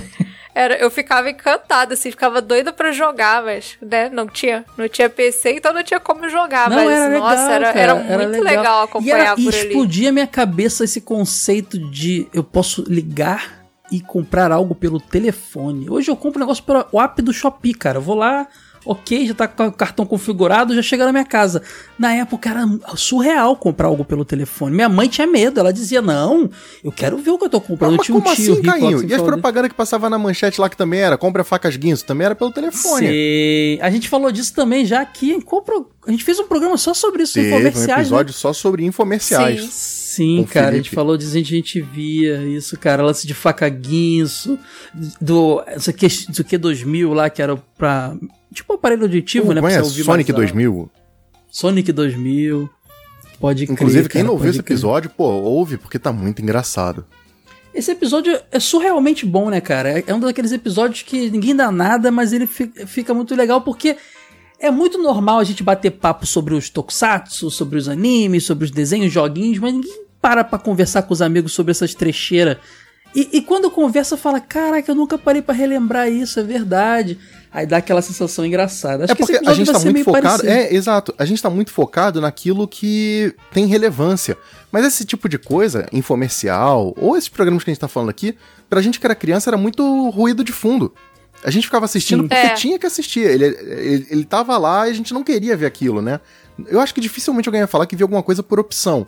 Era, eu ficava encantada, assim, ficava doida pra jogar, mas, né, não tinha, não tinha PC, então não tinha como jogar, Não, mas, era legal, nossa, era, cara, era muito legal, E, acompanhar era, e por ali. explodia minha cabeça esse conceito de eu posso ligar e comprar algo pelo telefone. Hoje eu compro um negócio pelo app do Shopee, cara. Eu vou lá, ok, já tá com o cartão configurado, já chega na minha casa. Na época era surreal comprar algo pelo telefone. Minha mãe tinha medo, ela dizia: Não, eu quero ver o que eu tô comprando. Mas eu tinha um como tio assim, sempre E as propagandas que passava na manchete lá que também era compra facas guinso, também era pelo telefone. Sei. A gente falou disso também já aqui. em qual pro- A gente fez um programa só sobre isso, Teve um comerciais, né? episódio só sobre infomerciais. Sim. Sim, o cara, a gente Felipe. falou disso, a gente, via isso, cara, lance de faca guinso, do isso aqui, isso aqui 2000 lá, que era pra, tipo aparelho auditivo, Uh, né, pra é? ouvir Sonic mais alto. 2000. Sonic 2000, pode crer, Inclusive, quem cara, não ouviu pode esse crer. episódio, pô, ouve, porque tá muito engraçado. Esse episódio é surrealmente bom, né, cara? É- É um daqueles episódios que ninguém dá nada, mas ele fi- fica muito legal porque é muito normal a gente bater papo sobre os tokusatsu, sobre os animes, sobre os desenhos, joguinhos, mas ninguém para pra conversar com os amigos sobre essas trecheiras. E, e quando conversa, fala: Caraca, eu nunca parei pra relembrar isso, é verdade. Aí dá aquela sensação engraçada. Acho é porque a gente tá ser muito focado. parecido. É, exato. A gente tá muito focado naquilo que tem relevância. Mas esse tipo de coisa, infomercial, ou esses programas que a gente tá falando aqui, pra gente que era criança era muito ruído de fundo. A gente ficava assistindo Sim. porque É. tinha que assistir. Ele, ele, ele tava lá e a gente não queria ver aquilo, né? Eu acho que dificilmente alguém ia falar que via alguma coisa por opção.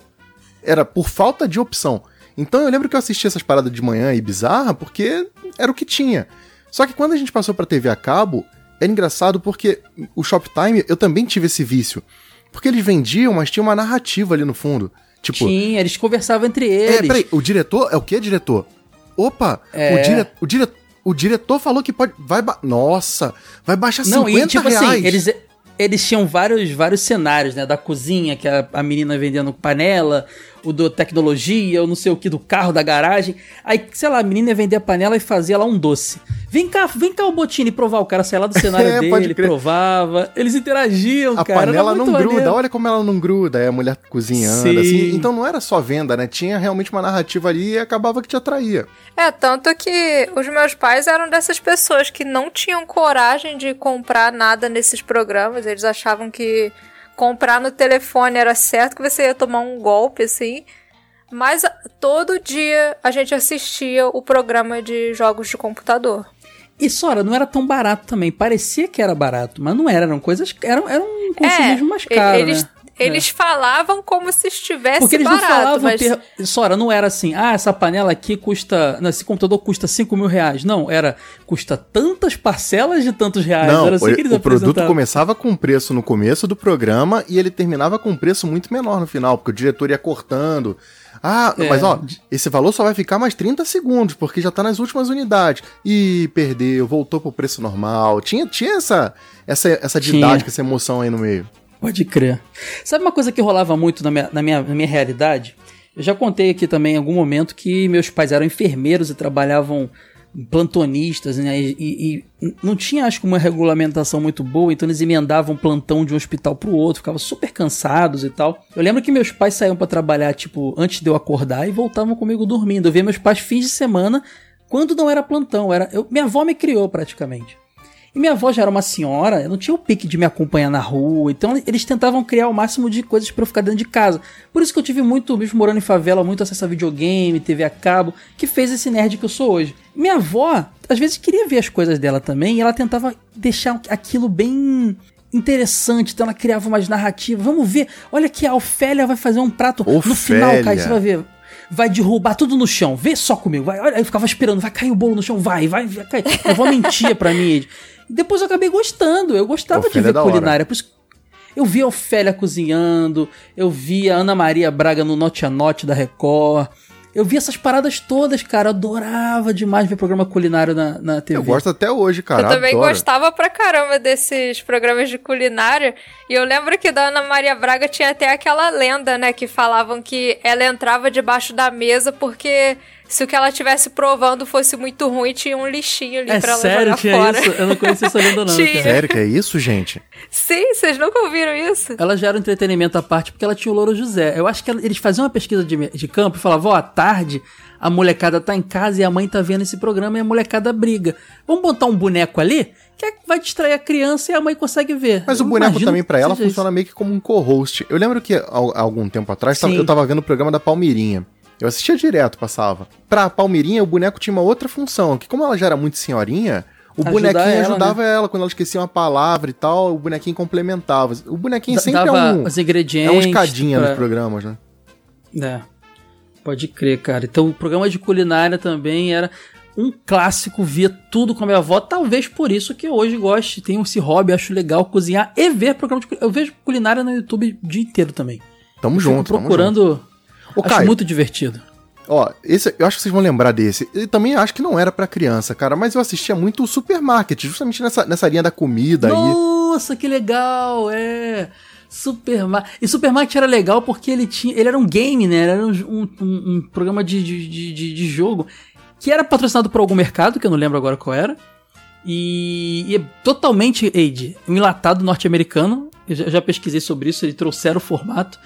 Era por falta de opção. Então eu lembro que eu assistia essas paradas de manhã e bizarra porque era o que tinha. Só que quando a gente passou pra TV a cabo, era engraçado porque o Shoptime eu também tive esse vício. Porque eles vendiam, mas tinha uma narrativa ali no fundo. Tipo, Tinha, eles conversavam entre é, eles. peraí, o diretor é o que, diretor? Opa, É. o, dire, o, dire, o diretor falou que pode. Vai Nossa, vai baixar Não, 50 e tipo reais. assim, eles, eles tinham vários, vários cenários, né? Da cozinha, que a, a menina vendendo panela, o do tecnologia, o não sei o que, do carro, da garagem. Aí, sei lá, a menina ia vender a panela e fazia lá um doce. Vem cá, vem cá o Botini provar. O cara saia lá do cenário É, dele, crer. provava. Eles interagiam, A cara. era panela não gruda, maneiro. olha como ela não gruda, é a mulher cozinhando, Sim. assim. Então não era só venda, né? Tinha realmente uma narrativa ali e acabava que te atraía. É, tanto que os meus pais eram dessas pessoas que não tinham coragem de comprar nada nesses programas. Eles achavam que comprar no telefone era certo, que você ia tomar um golpe, assim. Mas todo dia a gente assistia o programa de jogos de computador. E Sora, não era tão barato também. Parecia que era barato, mas não era. Eram coisas. Era, era um consumismo mais e- caro, eles, né? Eles falavam como se estivesse Porque eles barato, não falavam. mas... ter- Sora, não era assim, ah, essa panela aqui custa. não, Esse computador custa 5 mil reais. Não, era custa tantas parcelas de tantos reais. Não, era assim o, que eles o produto começava com um preço no começo do programa e ele terminava com um preço muito menor no final, porque o diretor ia cortando. Ah, É. mas ó, esse valor só vai ficar mais 30 segundos, porque já tá nas últimas unidades. E perdeu, voltou pro preço normal. Tinha, tinha essa, essa, essa Tinha. didática, essa emoção aí no meio. Pode crer. Sabe uma coisa que rolava muito na minha, na minha, na minha realidade? Eu já contei aqui também em algum momento que meus pais eram enfermeiros e trabalhavam plantonistas, né? E, e não tinha, acho que, uma regulamentação muito boa, então eles emendavam plantão de um hospital pro outro, ficavam super cansados e tal. Eu lembro que meus pais saíam pra trabalhar, tipo, antes de eu acordar e voltavam comigo dormindo. Eu via meus pais fins de semana, quando não era plantão, era. Eu, minha avó me criou praticamente. E minha avó já era uma senhora, eu não tinha o pique de me acompanhar na rua, então eles tentavam criar o máximo de coisas pra eu ficar dentro de casa. Por isso que eu tive muito, mesmo morando em favela, muito acesso a videogame, TV a cabo, que fez esse nerd que eu sou hoje. Minha avó, às vezes, queria ver as coisas dela também, e ela tentava deixar aquilo bem interessante, então ela criava umas narrativas. Vamos ver, olha que a Ofélia vai fazer um prato no final, cara, Ofélia. você vai ver vai derrubar tudo no chão. Vê só comigo. Vai, olha, eu ficava esperando, vai cair o bolo no chão, vai, vai, vai cair. A avó mentia pra mim. Depois eu acabei gostando. Eu gostava de Ofélia é ver culinária. Por isso eu via a Ofélia cozinhando, eu via a Ana Maria Braga no Note a Note da Record. Eu via essas paradas todas, cara. Eu adorava demais ver programa culinário na, na TV. Eu gosto até hoje, cara. Eu também adoro. gostava pra caramba desses programas de culinária. E eu lembro que da Ana Maria Braga tinha até aquela lenda, né? Que falavam que ela entrava debaixo da mesa porque se o que ela estivesse provando fosse muito ruim, tinha um lixinho ali É pra ela sério, jogar tinha fora. isso? Eu não conhecia essa lenda não, Tinha. Sério que é isso, gente? Sim, vocês nunca ouviram isso? Ela já era um entretenimento à parte porque ela tinha o Louro José. Eu acho que ela- eles faziam uma pesquisa de, de campo e falavam, ó, à tarde a molecada tá em casa e a mãe tá vendo esse programa e a molecada briga. Vamos botar um boneco ali que é- vai distrair a criança e a mãe consegue ver. Mas o Eu boneco imagino também pra que ela funciona meio que como um co-host. Eu lembro que há, algum tempo atrás Sim. eu tava vendo o programa da Palmeirinha. Eu assistia direto, passava. Pra Palmeirinha, o boneco tinha uma outra função, que como ela já era muito senhorinha, o Ajudar bonequinho ela, né? ajudava ela quando ela esquecia uma palavra e tal, o bonequinho complementava. O bonequinho sempre é um os é ingredientes. uma escadinha pra- nos programas, né? É. Pode crer, cara. Então o programa de culinária também era um clássico, via tudo com a minha avó. Talvez por isso que hoje goste, tenho esse hobby, acho legal cozinhar e ver programa de culinária. Eu vejo culinária no YouTube o dia inteiro também. Tamo Fico junto, tamo junto. Ô, acho Caio, muito divertido. Ó, esse, eu acho que vocês vão lembrar desse. Eu também acho que não era pra criança, cara, mas eu assistia muito o Supermarket, justamente nessa, nessa linha da comida aí. Nossa, que legal! É. Supermarket. E Supermarket era legal porque ele tinha. Ele era um game, né? Era um, um- um- programa de, de, de, de- de jogo que era patrocinado por algum mercado, que eu não lembro agora qual era. E, e é totalmente, Age, um enlatado norte-americano. Eu já, já pesquisei sobre isso, eles trouxeram o formato.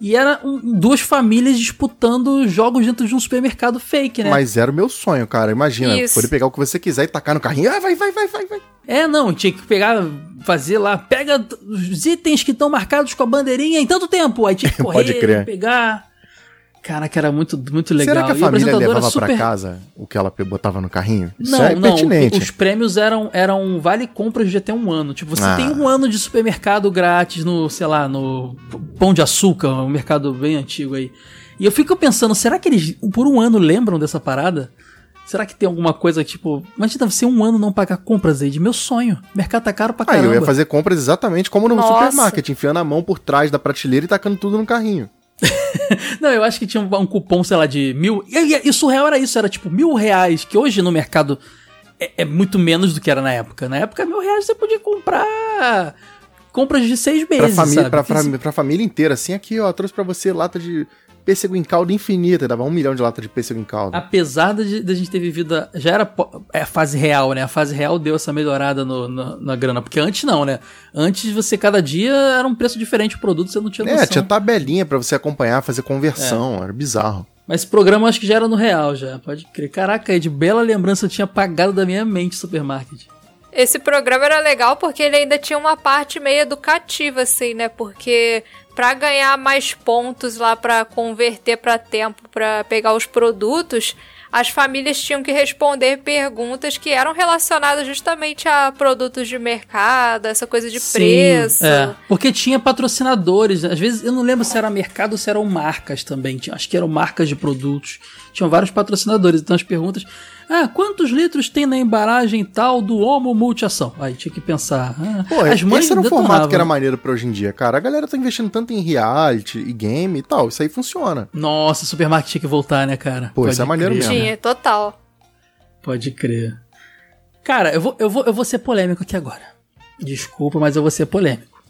E era um- duas famílias disputando jogos dentro de um supermercado fake, né? Mas era o meu sonho, cara. Imagina, Isso. poder pegar o que você quiser e tacar no carrinho. Ah, vai, vai, vai, vai, vai. É, não, tinha que pegar, fazer lá, pega os itens que estão marcados com a bandeirinha em tanto tempo. Aí tinha que correr, Pode crer. pegar. Cara, que era muito, muito legal. Será que a E família levava pra casa o que ela botava no carrinho? Isso Não, é não, pertinente. os prêmios eram, eram vale compras de até um ano. Tipo, você Ah. tem um ano de supermercado grátis no, sei lá, no Pão de Açúcar, um mercado bem antigo aí. E eu fico pensando, será que eles por um ano lembram dessa parada? Será que tem alguma coisa tipo. Imagina você um ano não pagar compras aí de meu sonho. O mercado tá caro pra Aí caramba. eu ia fazer compras exatamente como no Nossa. supermarket, enfiando a mão por trás da prateleira e tacando tudo no carrinho. Não, eu acho que tinha um, um cupom, sei lá, de mil. E, e, surreal era isso, era tipo mil reais, que hoje no mercado é, é muito menos do que era na época. Na época, mil reais você podia comprar compras de seis Pra meses. sabe? pra, Que pra, pra família inteira, assim, aqui, ó, trouxe pra você lata de pêssego em calda infinita, dava um milhão de lata de pêssego em calda. Apesar de, de a gente ter vivido. a- já era é a fase real, né? A fase real deu essa melhorada no- na, na grana. Porque antes não, né? Antes você, cada dia, era um preço diferente o produto, você não tinha noção. É, tinha tabelinha pra você acompanhar, fazer conversão, era bizarro. Mas esse programa eu acho que já era no real, já. Pode crer. Caraca, aí de bela lembrança eu tinha apagado da minha mente supermarket. Esse programa era legal porque ele ainda tinha uma parte meio educativa, assim, né? Porque pra ganhar mais pontos lá pra converter pra tempo, pra pegar os produtos, as famílias tinham que responder perguntas que eram relacionadas justamente a produtos de mercado, essa coisa de Sim, preço. É, porque tinha patrocinadores. Às vezes, eu não lembro se era mercado ou se eram marcas também. Acho que eram marcas de produtos. Tinham vários patrocinadores. Então as perguntas. Ah, quantos litros tem na embalagem tal do Homo Multiação? Aí tinha que pensar. Ah, Pô, as mães esse era um formato detonavam. que era maneiro pra hoje em dia, cara. A galera tá investindo tanto em reality e game e tal. Isso aí funciona. Nossa, o supermarket tinha que voltar, né, cara? Pô, isso é maneiro crer. mesmo. Tinha, total. Pode crer. Cara, eu vou, eu, vou, eu vou ser polêmico aqui agora. Desculpa, mas eu vou ser polêmico.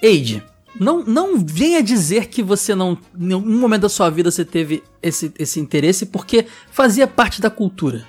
Eide, não, não venha dizer que você não. Em nenhum momento da sua vida você teve esse, esse interesse porque fazia parte da cultura.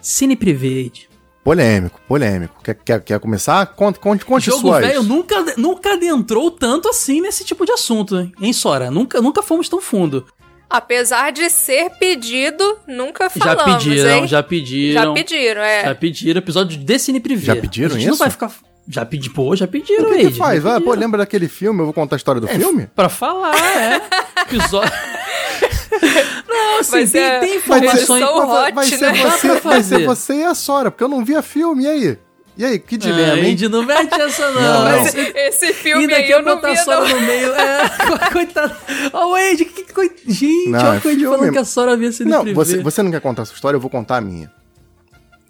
Cine privê, Eide. Polêmico, polêmico. Quer, quer, quer começar? Conte, conte, conte Jogo suas. velho nunca, nunca adentrou tanto assim nesse tipo de assunto, hein, hein, Sora? Nunca, nunca fomos tão fundo. Apesar de ser pedido, nunca já falamos, pediram, hein? já pediram. Já pediram, é. Já pediram episódio de Cine Privé. Já pediram a gente não isso? vai ficar. Já pedi, pô, já pediram, O que, que faz? Ah, pô, lembra daquele filme? Eu vou contar a história do É, filme? Pra falar, é. Episódio. Não, assim, Vai tem, ser tem informações. vai, vai hot, ser né? você, vai ser você e a Sora, porque eu não vi a filme. E aí? E aí, que dilema, Ah, hein? Andy, não mete essa não. Não, Mas não. esse- Esse filme Ainda aí eu não vi, a Sora não. no meio. É, co- coitado. Ó, o Andy, que, que coi- Gente, Não, olha é o Andy falando que a Sora via Cine Não, você, você não quer contar a sua história, eu vou contar a minha.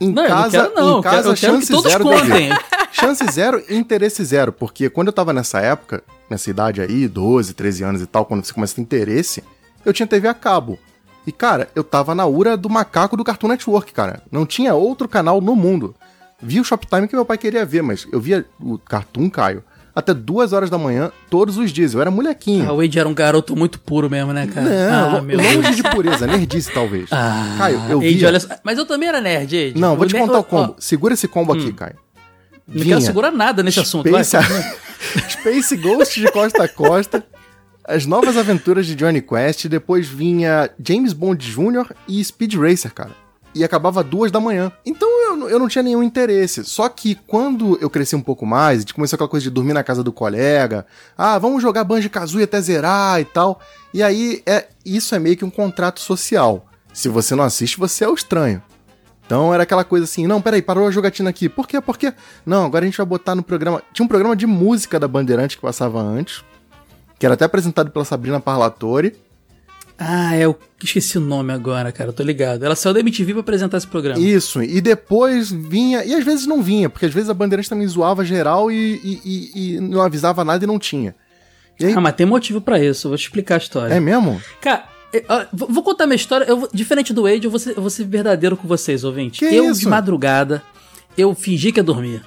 Em Não, eu não casa, quero não, em eu quero- casa eu quero que chance todos zero contem. Chance zero e interesse zero, porque quando eu tava nessa época, nessa idade aí, 12, 13 anos e tal, quando você começa a ter interesse, eu tinha TV a cabo. E, cara, eu tava na ura do macaco do Cartoon Network, cara. Não tinha outro canal no mundo. Vi o Shoptime que meu pai queria ver, mas eu via o Cartoon, Caio, até duas horas da manhã, todos os dias. Eu era molequinho. Ah, o Andy era um garoto muito puro mesmo, né, cara? Não, ah, meu longe Deus. de pureza, nerdice talvez. Ah, Caio, eu via... olha só- Mas eu também era nerd, Andy. Não, vou Eu te ne- contar o combo. Segura esse combo Hum. aqui, Caio. Não quero segurar nada nesse assunto. Vai, Space. Space Ghost de Costa a Costa, As Novas Aventuras de Johnny Quest, depois vinha James Bond Jr. e Speed Racer, cara. E acabava duas da manhã. Então eu, eu não tinha nenhum interesse. Só que quando eu cresci um pouco mais, gente começou aquela coisa de dormir na casa do colega. Ah, vamos jogar Banjo-Kazooie até zerar e tal. E aí, é, isso é meio que um contrato social. Se você não assiste, você é o estranho. Então era aquela coisa assim, não, peraí, parou a jogatina aqui. Por quê? Por quê? Não, agora a gente vai botar no programa. Tinha um programa de música da Bandeirante que passava antes, que era até apresentado pela Sabrina Parlatore. Ah, é, eu esqueci o nome agora, cara, eu tô ligado. Ela saiu da MTV pra apresentar esse programa. Isso, e depois vinha. E às vezes não vinha, porque às vezes a Bandeirante também zoava geral e, e- e- e não avisava nada e não tinha. E aí, Ah, mas tem motivo pra isso, eu vou te explicar a história. é mesmo? Cara, eu- ó, vou vou contar minha história. Eu, diferente do Wade, eu vou, ser, eu vou ser verdadeiro com vocês, ouvintes. Que eu, isso? de madrugada, eu fingi que ia dormir.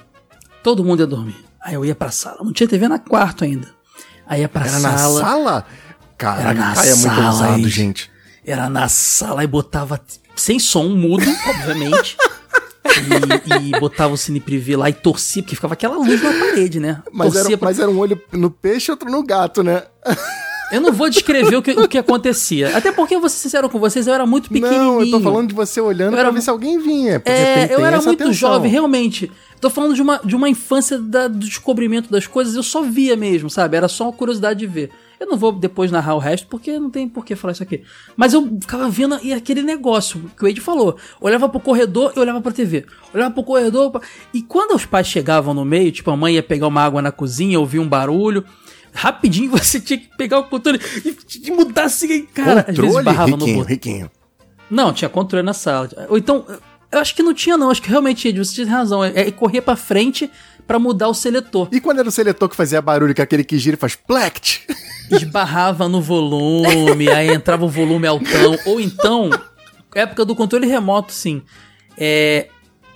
Todo mundo ia dormir. Aí eu ia pra sala. Não tinha TV na quarto ainda. Aí ia pra Era sala. na sala? Caraca, Era na Caio é muito sala, ousado, gente. Era na sala e botava sem som, mudo, obviamente. E, e botava o cine lá e torcia, porque ficava aquela luz na parede, né? Mas torcia era, pra- mas era um olho no peixe e outro no gato, né? Eu não vou descrever o que, o que acontecia. Até porque, eu vou ser sincero com vocês, eu era muito pequenininho. Não, eu tô falando de você olhando Eu era- pra ver se alguém vinha. Porque É, tem, eu era muito atenção. jovem, realmente. Tô falando de uma, de uma infância da- do descobrimento das coisas, eu só via mesmo, sabe? Era só uma curiosidade de ver. Eu não vou depois narrar o resto, porque não tem por que falar isso aqui. Mas eu ficava vendo e aquele negócio que o Wade falou. Olhava pro corredor e olhava pra TV. Olhava pro corredor. pra- E quando os pais chegavam no meio, tipo, a mãe ia pegar uma água na cozinha, ouvia um barulho. Rapidinho você tinha que pegar o controle e, mudar assim, cara. às vezes Controle, barrava no riquinho, botão. riquinho. Não, tinha controle na sala. Ou então, eu acho que não tinha, não. Acho que realmente, Ed, você tinha razão. É, é correr pra frente pra mudar o seletor. E quando era o seletor que fazia barulho, que é aquele que gira e faz plect? Esbarrava no volume, aí entrava o volume altão. Ou então, época do controle remoto, sim. É.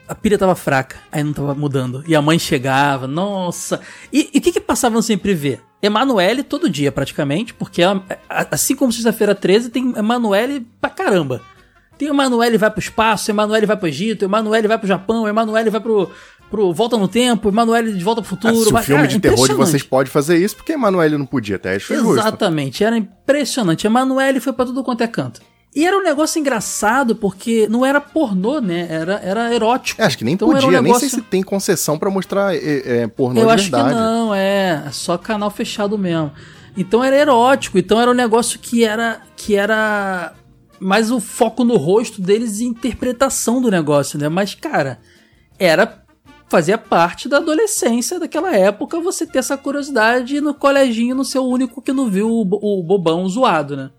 A pilha tava fraca, aí não tava mudando. E a mãe chegava, nossa. E o que que passava no Sempre Ver? Emanuele todo dia, praticamente, porque ela- assim como sexta-feira 13, tem Emanuele pra caramba. Tem Emanuele vai pro espaço, Emanuele vai pro Egito, Emanuele vai pro Japão, Emanuele vai pro, pro Volta no Tempo, Emanuele de Volta pro Ah, Futuro. se o filme de terror de vocês pode fazer isso, porque Emanuele não podia, até acho justo. Exatamente, era impressionante. Emanuele foi pra tudo quanto é canto. E era um negócio engraçado, porque não era pornô, né? Era, era erótico. É, acho que nem Então era um podia, nem negócio- sei se tem concessão pra mostrar é, é, pornô Eu de acho verdade. que não, é. É só canal fechado mesmo. Então era erótico, então era um negócio que era. que era. mais o foco no rosto deles e interpretação do negócio, né? Mas, cara, era. Fazia parte da adolescência daquela época você ter essa curiosidade no coleginho, no seu único que não viu o, o bobão zoado, né?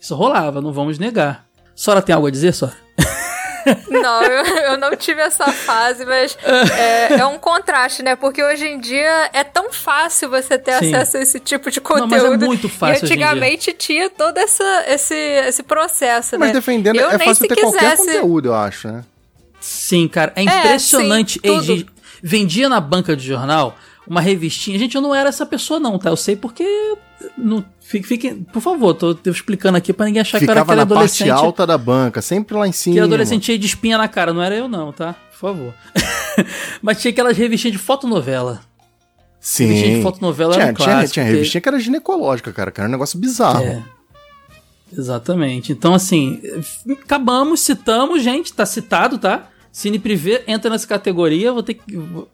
Isso rolava, não vamos negar. Sora tem algo a dizer, Sora? Não, eu, eu não tive essa fase, mas é, é um contraste, né? Porque hoje em dia é tão fácil você ter Sim. acesso a esse tipo de Não, conteúdo. mas é muito fácil E hoje em dia. antigamente tinha todo essa, esse, esse processo, Mas né? defendendo, eu é fácil se ter qualquer quisesse... conteúdo, eu acho, né? Sim, cara, é impressionante. sim, Ei, tudo. gente, vendia na banca de jornal uma revistinha. Gente, eu não era essa pessoa, não, tá? Eu sei porque. Não, fique, fique- por favor, tô, tô explicando aqui pra ninguém achar que eu era Ficava aquele na parte adolescente. alta da banca, sempre lá em cima. Que adolescente cheio de espinha na cara, não era eu, não, tá? Por favor. Mas tinha aquelas revistinhas de fotonovela. Revistinha Sim. de fotonovela tinha, era um tinha, clássico, tinha porque- revistinha que era ginecológica, cara, que era um negócio bizarro. É. Exatamente. Então, assim, acabamos, citamos, gente, tá citado, tá? Cine Privé entra nessa categoria, vou ter que.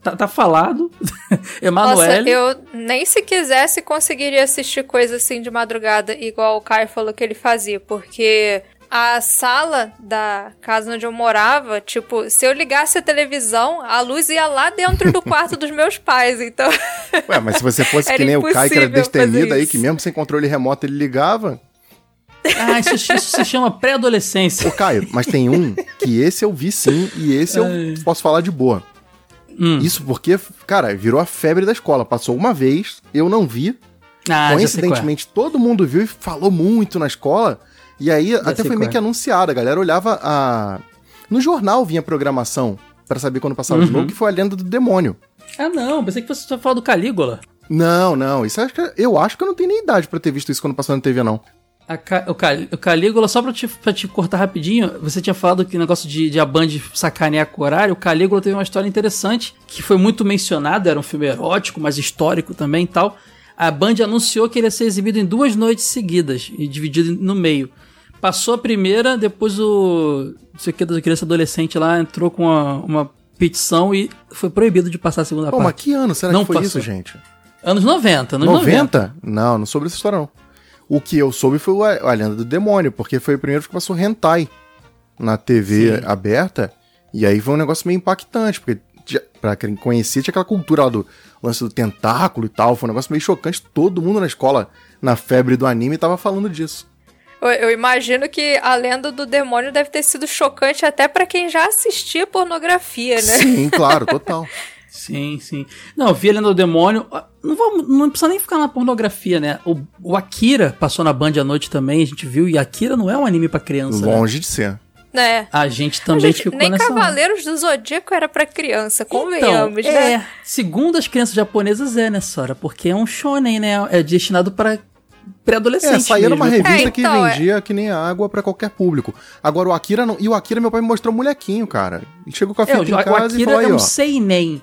Tá, tá falado. Nossa, Emanuele. eu nem se quisesse conseguiria assistir coisa assim de madrugada, igual o Caio falou que ele fazia, porque a sala da casa onde eu morava, tipo, se eu ligasse a televisão, a luz ia lá dentro do quarto dos meus pais, então. Ué, mas se você fosse que nem o Kai, que era destemido aí, que mesmo sem controle remoto ele ligava. Ah, isso, isso se chama pré-adolescência. Ô, Caio, mas tem um que esse eu vi sim, e esse eu Ai. posso falar de boa. Hum. Isso porque, cara, virou a febre da escola. Passou uma vez, eu não vi. Ah, já é. Coincidentemente, todo mundo viu e falou muito na escola. E aí até sei foi meio é. que anunciado. A galera olhava a. No jornal vinha programação pra saber quando passava de Uhum. novo, que foi a lenda do demônio. Ah, não, pensei que você só falar do Calígula. Não, não. Isso acho que, eu acho que eu não tenho nem idade pra ter visto isso quando passou na TV, não. Ca- o, Cal- o Calígula, só pra te, pra te cortar rapidinho, você tinha falado que o negócio de, de a Band sacanear com o horário. O Calígula teve uma história interessante, que foi muito mencionado, era um filme erótico, mas histórico também e tal. A Band anunciou que ele ia ser exibido em duas noites seguidas, e dividido no meio. Passou a primeira, depois o. Não sei o que, da criança adolescente lá entrou com uma, uma petição e foi proibido de passar a segunda Pô, mas parte. que ano será Não que foi passou. isso, gente? Anos 90, anos 90. 90? Não, não soube essa história, não. O que eu soube foi a, a lenda do demônio, porque foi o primeiro que passou hentai na TV Sim. aberta. E aí foi um negócio meio impactante, porque tinha- pra quem conhecia, tinha aquela cultura lá do lance do tentáculo e tal. Foi um negócio meio chocante. Todo mundo na escola, na febre do anime, tava falando disso. Eu, eu imagino que a lenda do demônio deve ter sido chocante até pra quem já assistia pornografia, né? Sim, claro, total. Sim, sim. Não, vi a Lenda do Demônio. ah, Não, vamos, não precisa nem ficar na pornografia, né? O, o Akira passou na Band à noite também, a gente viu. E Akira não é um anime pra criança. né? Longe de ser. né? A gente também Gente, ficou nem nessa. Cavaleiros do Zodíaco era pra criança, Então, convenhamos, é, né? segundo as crianças japonesas é, né, Sora? Porque é um shonen, né? É destinado para pré-adolescente É, saía numa mesmo. revista É, que então, é. vendia que nem água pra qualquer público. Agora o Akira não. E o Akira, meu pai me mostrou um molequinho, cara. Ele chegou com a É, o, fita em o casa e Akira falou aí, é um ó. seinen.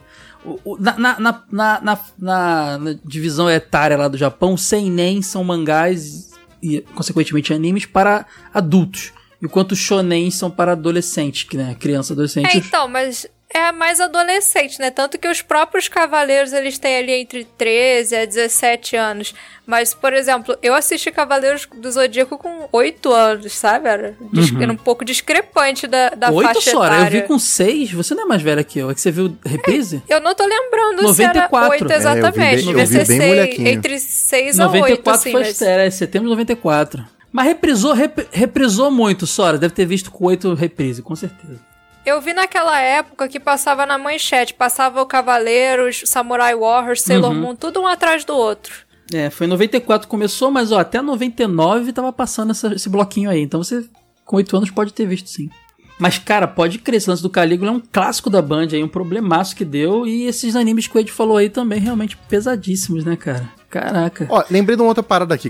Na, na, na, na, divisão etária lá do Japão, seinen são mangás e, consequentemente, animes para adultos. Enquanto shonen são para adolescentes, né, criança, adolescente. É, então, mas é mais adolescente, né? Tanto que os próprios cavaleiros, eles têm ali entre 13 a 17 anos. Mas, por exemplo, eu assisti Cavaleiros do Zodíaco com 8 anos, sabe? Era, dis- era um pouco discrepante da, da Uhum. Oito faixa Sora, eu etária. vi com seis. Você não é mais velha que eu. É que você viu reprise? Eu não tô lembrando 94. se era 8 É, eu vi exatamente. eu vi ser bem seis- molequinho. entre 6 a 8, 94 assim. foi Mas... é setembro de 94. Mas reprisou, rep- reprisou muito, Sora. Deve ter visto com oito reprise, com certeza. Eu vi naquela época que passava na manchete. Passava o Cavaleiros, Samurai Warriors, Sailor Uhum. Moon, tudo um atrás do outro. É, foi em 94 que começou, mas ó, até 99 tava passando essa- esse bloquinho aí. Então você, com 8 anos, pode ter visto sim. Mas, cara, pode crer, esse lance do Calígula é um clássico da Band aí, um problemaço que deu. E esses animes que o Ed falou aí também, realmente pesadíssimos, né, cara? Caraca. Ó, lembrei de uma outra parada aqui,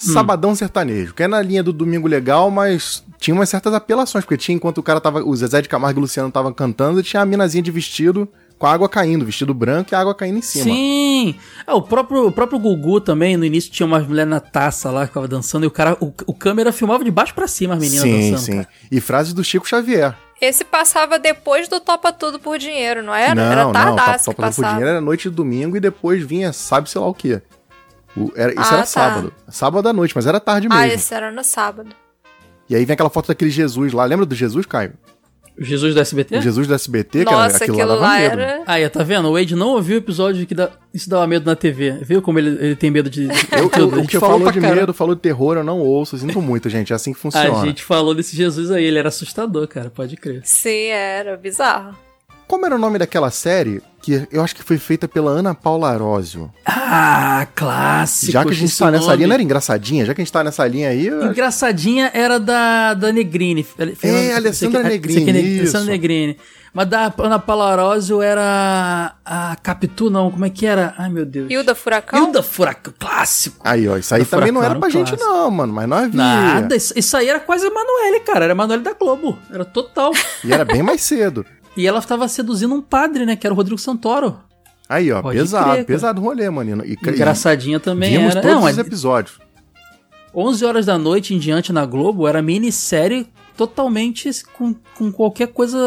Hum. Sabadão sertanejo, que é na linha do Domingo Legal, mas tinha umas certas apelações, porque tinha enquanto o cara tava. O Zezé de Camargo e o Luciano estavam cantando, tinha a minazinha de vestido com a água caindo, vestido branco e a água caindo em cima. Sim! Ah, o próprio, o próprio Gugu também, no início tinha umas mulheres na taça lá que ficava dançando e o cara, o, o câmera filmava de baixo pra cima as meninas sim, dançando. sim. cara. E frases do Chico Xavier. Esse passava depois do Topa Tudo por Dinheiro, não era? não, era não, tardaço Top que Top do passava. Dinheiro era noite de domingo e depois vinha sabe-se lá o quê. O- era- isso Ah, era tá. sábado. Sábado à noite, mas era tarde Ah, mesmo. esse era no sábado. E aí vem aquela foto daquele Jesus lá. Lembra do Jesus, Caio? O Jesus do SBT? O Jesus do SBT, cara. Nossa, aquilo, aquilo lá dava lá medo. era. Aí, tá vendo? O Wade não ouviu o episódio que dá... isso dava medo na TV. Viu como ele, ele tem medo de, de Eu, tudo? eu, o que falou falou de medo, falou de terror, eu não ouço. Sinto muito, gente. É assim que funciona. A gente falou desse Jesus aí, ele era assustador, cara, pode crer. Sim, era bizarro. Como era o nome daquela série que eu acho que foi feita pela Ana Paula Arósio? Ah, clássico. Já que a gente tá nessa nome. linha, não era engraçadinha? Já que a gente tá nessa linha aí, eu- Engraçadinha era da, da Negrini. É, Alessandra Negrini, Negrini. isso. Alessandra Negrini. Mas da Ana Palarósio era a Capitu, não. Como é que era? Ai, meu Deus. Hilda Furacão? Hilda Furacão, clássico. Aí, ó, isso aí também não era Furacão pra um gente clássico. não, mano, mas nós via. Nada, isso, isso aí era quase a Emanuele, cara. Era a Emanuele da Globo. Era total. E era bem mais cedo. E ela tava seduzindo um padre, né? Que era o Rodrigo Santoro. Aí, ó, Pode pesado, crer, pesado o rolê, manino. E, e Engraçadinha também vimos era. todos Não, os episódios. 11 horas da noite em diante na Globo era minissérie totalmente com, com qualquer coisa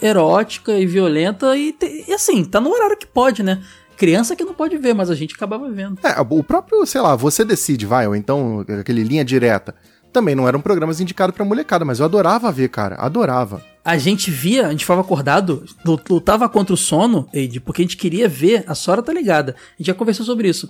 erótica e violenta e, te- e assim, tá no horário que pode, né? Criança que não pode ver, mas a gente acabava vendo. É, o próprio, sei lá, Você Decide, vai, ou então aquele Linha Direta. Também não eram programas indicados pra molecada, mas eu adorava ver, cara. Adorava. A gente via, a gente ficava acordado, lu- lutava contra o sono, Eide, porque a gente queria ver, a Sora tá ligada. A gente já conversou sobre isso.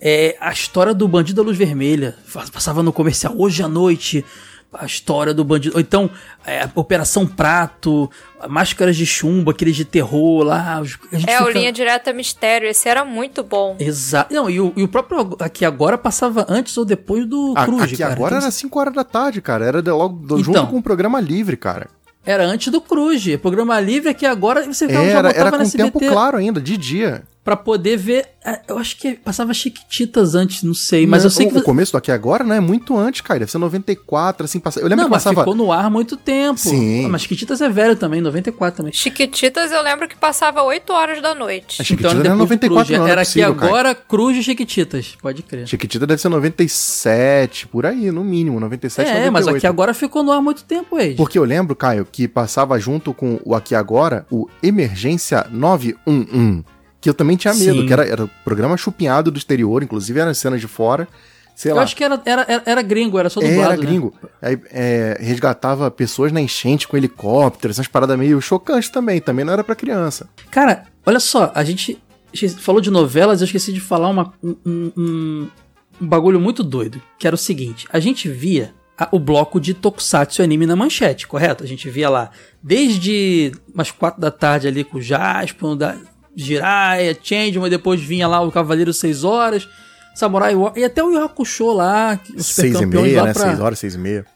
É, a história do Bandido da Luz Vermelha. Passava no comercial hoje à noite. A história do bandido. Ou então, é, a Operação Prato, Máscaras de Chumbo, aqueles de terror lá. os- a gente É, o fica- Linha Direta Mistério. Esse era muito bom. Exato. Não, e o, e o próprio Aqui Agora passava antes ou depois do A- Cruz, aqui cara. agora Então, era 5 horas da tarde, cara. Era de- logo do- Então. junto com o programa livre, cara. Era antes do Cruz. Programa livre aqui agora você já Era, botava era com tempo claro ainda, de dia. Pra poder ver. é, Eu acho que passava Chiquititas antes, não sei. Mas Não, eu sei o, que. o começo do Aqui Agora, né? É muito antes, cara. Deve ser 94, assim. Passa... Eu lembro não, que mas passava... ficou no ar há muito tempo. Sim. Ah, Mas Chiquititas é velho também, 94 também. Chiquititas eu lembro que passava 8 horas da noite. A Chiquitita Então era depois do 94, Cruz. não, é Era possível, aqui cara. agora Cruz e Chiquititas. Pode crer. Chiquitita deve ser 97, por aí, no mínimo. 97, É, 98. mas aqui agora ficou no ar há muito tempo, Age. Porque eu lembro, Caio, que passava junto com o Aqui Agora, o Emergência 911, que eu também tinha medo, Sim. que era, era o programa chupinhado do exterior, inclusive eram cenas de fora. Sei Eu lá. acho que era, era, era, gringo, era só É, dublado. era né? gringo. Aí, é, resgatava pessoas na enchente com helicóptero, essas paradas meio chocantes também. Também não era pra criança. Cara, olha só, a gente falou de novelas, eu esqueci de falar uma, um, um- um- bagulho muito doido, que era o seguinte, a gente via o bloco de Tokusatsu anime na manchete, correto? A gente via lá desde umas quatro da tarde ali com o Jaspion, da Jiraiya, Changeman, depois vinha lá o Cavaleiro 6 horas, Samurai War, e até o Yu Hakusho lá, os super Seis e campeões meia, lá né? pra... Seis horas, seis e meia.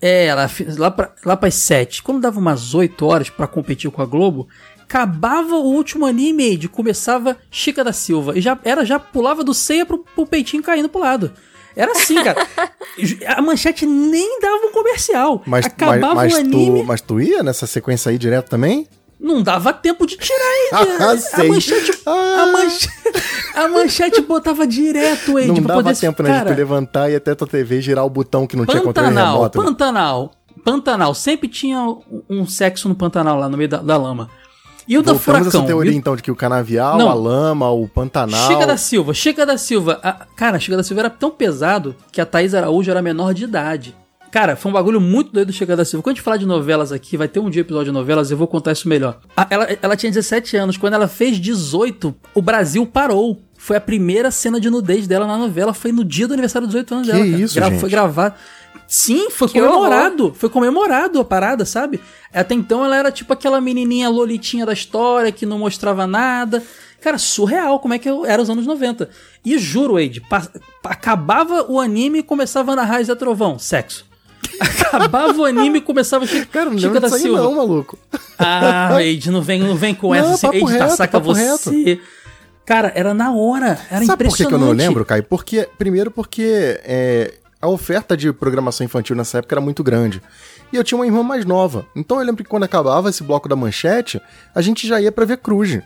É, lá, lá, pra, lá pras 7. Quando dava umas 8 horas pra competir com a Globo, acabava o último anime de começava Chica da Silva. E já era, já pulava do ceia pro, pro peitinho caindo pro lado. Era assim, cara. a manchete nem dava um comercial. Mas, Acabava mas, mas, o anime, tu, mas tu ia nessa sequência aí direto também? Não dava tempo de tirar ele. Ah, a, manchete, a, Ah. manche- a manchete botava direto, Ed, não pra dava poder tempo, né? De cara, levantar e até tua TV girar o botão que não tinha controle Pantanal, remoto. né? Pantanal, Pantanal. Sempre tinha um- sexo no Pantanal lá no meio da, da lama. E o da Voltamos a Furacão. essa teoria, então, de que o canavial, Não. a lama, o pantanal... Chica da Silva, Chica da Silva. A- cara, Chica da Silva era tão pesado que a Thaís Araújo era menor de idade. Cara, foi um bagulho muito doido do Chica da Silva. Quando a gente falar de novelas aqui, vai ter um dia episódio de novelas, eu vou contar isso melhor. A- ela, ela tinha 17 anos. Quando ela fez 18, o Brasil parou. Foi a primeira cena de nudez dela na novela. Foi no dia do aniversário dos 18 anos Que dela. cara. isso, Gra- gente? Foi gravado. Sim, foi Que comemorado. Foi comemorado a parada, sabe? Até então ela era tipo aquela menininha lolitinha da história que não mostrava nada. Cara, surreal como é que era os anos 90. E juro, Wade, acabava o anime e começava a narrar Zé Trovão, sexo. Acabava o anime e começava a Chica, Cara, não lembro da Silva. não, maluco. Ah, Wade, não vem, não vem com Não, essa. Assim, papo Wade, reto, saca papo você. Cara, era na hora. Era Sabe por que, impressionante. que eu não lembro, Caio? Porque, primeiro porque é, a oferta de programação infantil nessa época era muito grande. E eu tinha uma irmã mais nova. Então eu lembro que quando acabava esse bloco da manchete, a gente já ia pra ver Cruz.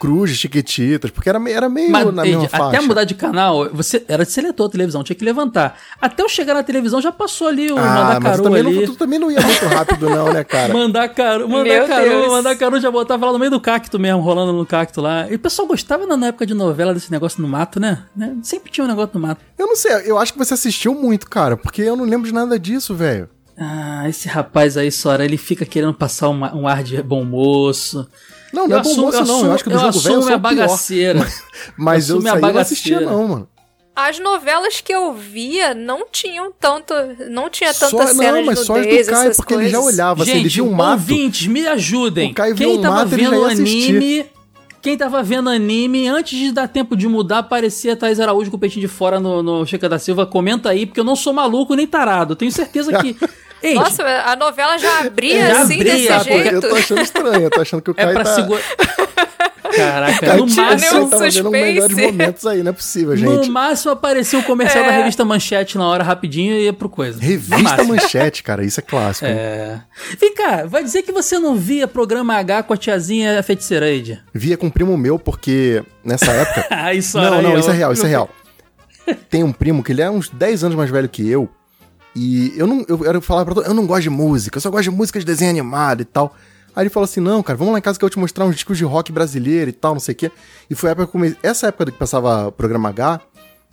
Cruz, Chiquititas, porque era, era meio Mas, na mesma faixa. até mudar de canal, você era de seletor a televisão, tinha que levantar. Até eu chegar na televisão já passou ali o Ah, mandar mas tu caru também, ali. não, tu também não ia muito rápido não, né, cara? Mandar caru, mandar Deus. mandar caru já botava lá no meio do cacto mesmo, rolando no cacto lá. E o pessoal gostava na época de novela desse negócio no mato, né? Né? Sempre tinha um negócio no mato. Eu não sei, eu acho que você assistiu muito, cara, porque eu não lembro de nada disso, velho. Ah, esse rapaz aí, Sora, ele fica querendo passar uma- um ar de bom moço. Não, não Eu é bom assumo- moço, eu não. assumo- eu acho que do eu jogo velho eu assumo sou bagaceira. Mas eu assumo minha saí eu não assistia, bagaceira. não, mano. As novelas que eu via não tinham tanto. Não tinha tanta Só, cena não, mas só as do Caio, essas porque ele já coisas. olhava, assim, ele Gente, via um mato. ouvintes, me ajudem. O Caio viu Quem um tava mato, ele já vendo anime... Quem tava vendo anime, antes de dar tempo de mudar, aparecia Thais Araújo com o peitinho de fora no, no Checa da Silva. Comenta aí, porque eu não sou maluco nem tarado. Eu tenho certeza que... Ei, Nossa, a novela já abria Já assim abria, desse jeito. eu tô achando estranho, eu tô achando que o é Caio pra tá... segurar... Caraca, Caio no máximo... Tava vendo melhores momentos aí, não é possível, gente. No máximo aparecia um comercial É. da revista Manchete na hora rapidinho e ia pro coisa. Revista. Manchete, cara, isso é clássico. É. Vem cá, vai dizer que você não via programa H com a tiazinha e a feiticeira Eide? Via com um primo meu, porque nessa época. Ah, isso não, não, eu. isso é real, isso é real. Tem um primo que ele é uns 10 anos mais velho que eu. E eu não. Eu, eu falava pra todo eu não gosto de música, eu só gosto de música de desenho animado e tal. Aí ele falou assim: não, cara, vamos lá em casa que eu vou te mostrar uns discos de rock brasileiro e tal, não sei o quê. E foi a época que. Essa época que passava o programa H,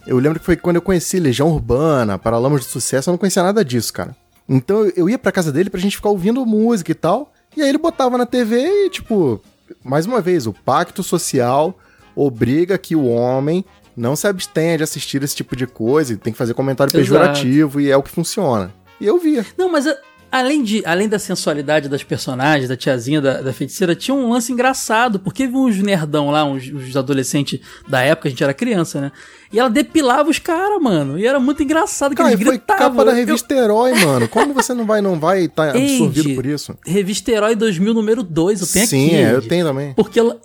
eu lembro que foi quando eu conheci Legião Urbana, Paralamas de Sucesso, eu não conhecia nada disso, cara. Então eu ia pra casa dele pra gente ficar ouvindo música e tal. E aí ele botava na TV e, tipo, mais uma vez, o pacto social obriga que o homem não se abstenha de assistir esse tipo de coisa, e tem que fazer comentário Exato. pejorativo e é o que funciona. E eu via. Não, mas a- além, de, além da sensualidade das personagens, da tiazinha, da, da feiticeira, tinha um lance engraçado, porque viu uns nerdão lá, uns, uns adolescentes da época, a gente era criança, né? E ela depilava os caras, mano. E era muito engraçado que Cara, eles foi gritavam. capa da Eu- revista Herói, mano. Como você não vai não vai estar absorvido Eide, por isso? Revista Herói 2000, número 2, eu tenho Sim, aqui. é, eu tenho também. Porque, ela-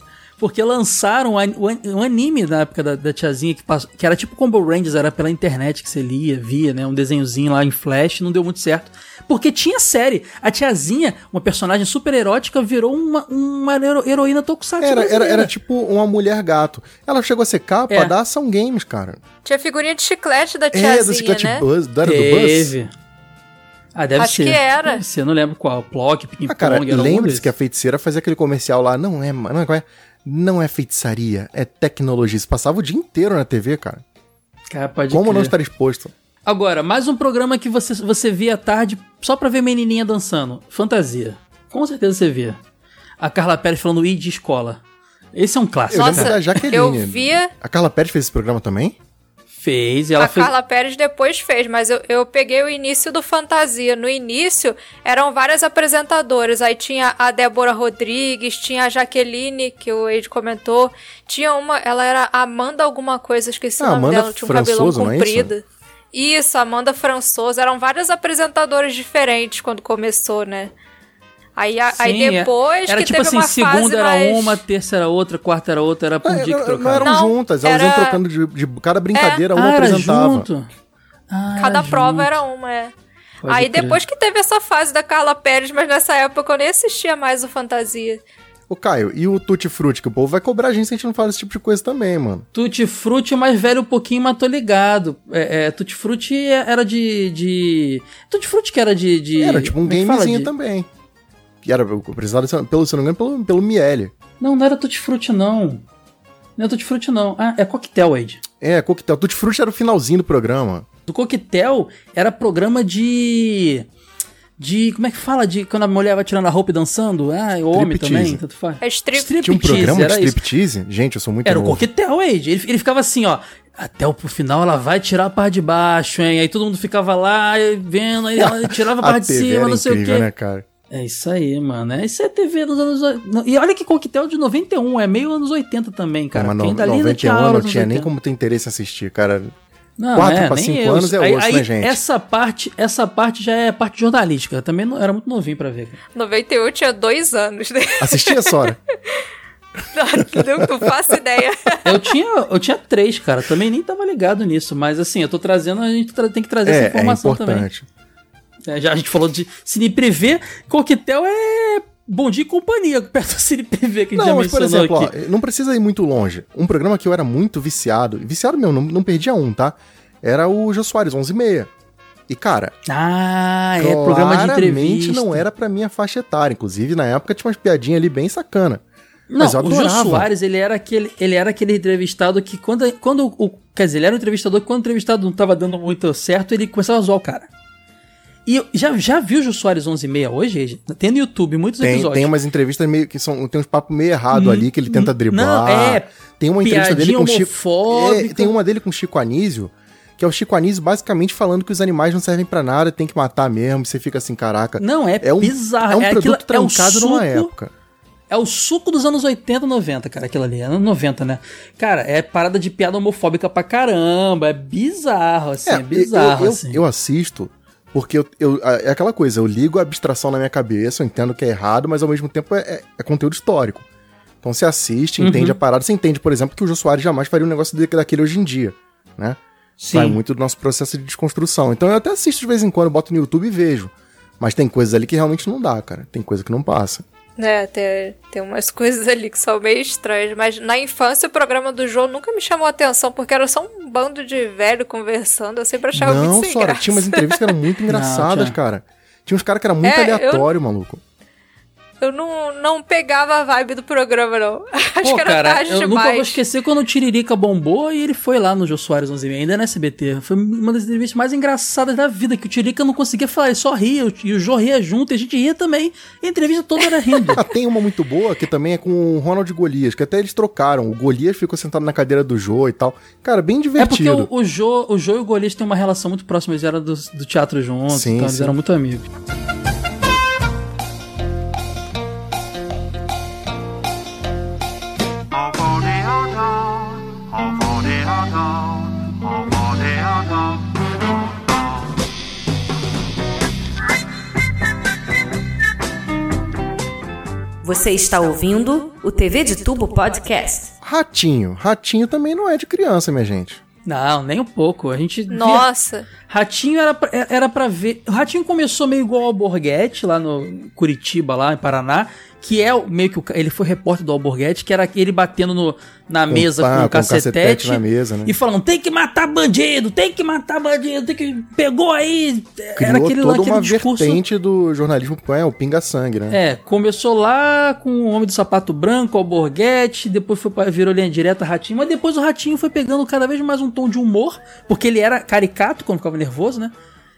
porque lançaram um an- an- anime na época da, da tiazinha que, passou, que era tipo Combo Rangers, era pela internet que você lia, via, né? Um desenhozinho lá em flash, não deu muito certo. Porque tinha série. A tiazinha, uma personagem super erótica, virou uma, uma hero- heroína tokusatsu. Era, era, era tipo uma mulher gato. Ela chegou a ser capa É. da Ação Games, cara. Tinha figurinha de chiclete da É, tiazinha, do Chiclete né? Buzz, da era do Buzz. Teve. Ah, deve Acho ser. que era. Deve ser, eu não lembro qual. Plock, Ping Ah, cara, Pong, lembre-se que a feiticeira fazia aquele comercial lá. Não é, mano, não é, não é feitiçaria, é tecnologia. Isso passava o dia inteiro na TV, cara. Cara, pode Como não crer. estar exposto? Agora, mais um programa que você, você via à tarde só pra ver menininha dançando. Fantasia. Com certeza você via. A Carla Pérez falando I de escola. Esse é um clássico. Eu cara. lembro da Jaqueline. eu via. A Carla Pérez fez esse programa também? Fez e ela a fez. Carla Pérez depois fez, mas eu, eu peguei o início do Fantasia. No início eram várias apresentadoras. Aí tinha a Débora Rodrigues, tinha a Jaqueline, que o Ed comentou. Tinha uma, ela era Amanda alguma coisa, esqueci Ah, o nome Amanda dela, tinha um cabelão Françoso, não é comprido. Isso, Amanda Françoso. Eram várias apresentadoras diferentes quando começou, né? Aí, a- aí Sim, é. depois Era que tipo teve assim, uma segunda era mais... uma, terça era outra, quarta era outra, era por Ah, dia que não, não trocava. eram Não, juntas, elas iam era- trocando de, de cada brincadeira, uma ah, era apresentava. junto? Ah, Cada era prova junto. era uma, é. Pode Aí crer. depois que teve essa fase da Carla Pérez, mas nessa época eu nem assistia mais o Fantasia. Ô, Caio, e o Tutti Frutti? Que o povo vai cobrar a gente se a gente não fala esse tipo de coisa também, mano. Tutti Frutti é mais velho um pouquinho, mas tô ligado. É, é, Tutti Frutti era de, de... Tutti Frutti que era de... de... Era tipo um é gamezinho De- também. Que era apresentado, pelo, se eu não me engano, pelo, pelo Miele. Não, não era Tutti Frutti, não. Não é Tutti Frutti, não. Ah, é Coquetel, Wade. É, coquetel. Tutti Frutti era o finalzinho do programa. Do Coquetel era programa de... De... Como é que fala? De quando a mulher vai tirando a roupa e dançando? Ah, o homem Striptease. também, tanto faz. É strip... Tinha um programa de striptease? Gente, eu sou muito Era o novo. coquetel, Wade. Ele, ele ficava assim, ó. Até o final ela vai tirar a parte de baixo, hein? Aí todo mundo ficava lá vendo, aí ela tirava a parte de cima, era não sei o incrível, quê. né, cara? É isso aí, mano. É, isso é TV dos anos. E olha que coquetel de 91, é meio anos 80 também, cara. Mas Quem no, tá ali ainda 91 aula eu não tinha nem 80. como ter interesse em assistir, cara. Não, quatro é, pra nem cinco eu. anos é aí, osso, aí, né, gente? Essa parte, essa parte já é parte jornalística. Eu Também não, era muito novinho pra ver. cara. 91 tinha dois anos, né? Assistia, Sora? Não, não faço ideia. Eu tinha, eu tinha três, cara. Também nem tava ligado nisso. Mas assim, eu tô trazendo, a gente tem que trazer essa É, é informação também. É, já a gente falou de Cine Privé, coquetel é bom dia e companhia, perto do Cine Privé que a gente Não, já mas por mencionou exemplo, ó, não precisa ir muito longe. Um programa que eu era muito viciado, viciado mesmo, não, não perdia um, tá? Era o Jô Soares, 11 e meia. E, cara, Ah, é programa de entrevista. não era pra minha faixa etária. Inclusive, na época tinha umas piadinhas ali bem sacana. Não, Mas eu o Jô adorava. Soares, ele era aquele, ele era aquele entrevistado que quando, quando o, quer dizer, ele era um entrevistador que quando o entrevistado não tava dando muito certo, ele começava a zoar o cara. E já, já viu o Jô Soares 11 e meia hoje? Ege? Tem no YouTube muitos Tem, episódios. tem umas entrevistas meio que são. Tem uns papos meio errado ali que ele tenta driblar. Não, é. Tem uma entrevista dele com Chico. É, tem uma dele com o Chico Anísio, que é o Chico Anísio basicamente falando que os animais não servem pra nada, tem que matar mesmo. Você fica assim, caraca. Não, é, É um, bizarro. é um é produto aquilo- é trancado numa suco- época. É o suco dos anos 80, 90, cara, aquilo ali. Anos 90, né? Cara, é parada de piada homofóbica pra caramba. É bizarro, assim. É, eu- bizarro, eu, eu, assim. eu assisto porque eu, eu- é aquela coisa, eu ligo a abstração na minha cabeça, eu entendo que é errado, mas ao mesmo tempo é, é- é conteúdo histórico. Então você assiste, Uhum. entende a parada, você entende, por exemplo, que o Jô Soares jamais faria um negócio daquele hoje em dia, né? Sim. Vai muito do nosso processo de desconstrução. Então eu até assisto de vez em quando, boto no YouTube e vejo. Mas tem coisas ali que realmente não dá, cara. Tem coisa que não passa. É, tem, tem umas coisas ali que são meio estranhas, mas na infância o programa do João nunca me chamou a atenção, porque era só um bando de velho conversando, eu sempre achava não, muito sem Sora, graça. tinha umas entrevistas que eram muito engraçadas, tinha. cara. Tinha uns caras que eram muito É, eu- aleatório, maluco. Eu não, não pegava a vibe do programa, não. Acho Pô, que era cara, tarde eu nunca demais. vou esquecer quando o Tiririca bombou e ele foi lá no Jô Soares 11 e meia, ainda na SBT. Foi uma das entrevistas mais engraçadas da vida, que o Tiririca não conseguia falar, ele só ria, e o Jô ria junto, e a gente ria também. E a entrevista toda era rindo. Ah, tem uma muito boa que também é com o Ronald Golias, que até eles trocaram. O Golias ficou sentado na cadeira do Jô e tal. Cara, bem É porque divertido. o, o, Jô, o Jô e o Golias têm uma relação muito próxima, eles eram do, do teatro juntos, Sim, então eles sim. eram muito amigos. Você está ouvindo o TV de Tubo Podcast. Ratinho. Ratinho também não é de criança, minha gente. Não, nem um pouco. A gente. via- Nossa. Ratinho era pra, era pra ver. O Ratinho começou meio igual ao Borghetti, lá no Curitiba, lá em Paraná. Que é o- meio que o, ele foi repórter do Alborguete, que era ele batendo no, na mesa pá, com com o cacetete, cacetete na mesa, né? e falando: tem que matar bandido, tem que matar bandido, tem que. Pegou aí. era Criou aquele, toda aquele uma discurso. vertente do jornalismo, é, o pinga-sangue, né? É, começou lá com o Homem do Sapato Branco, Alborguete, depois foi pra, virou linha direta Ratinho, mas depois o Ratinho foi pegando cada vez mais um tom de humor, porque ele era caricato quando ficava nervoso, né?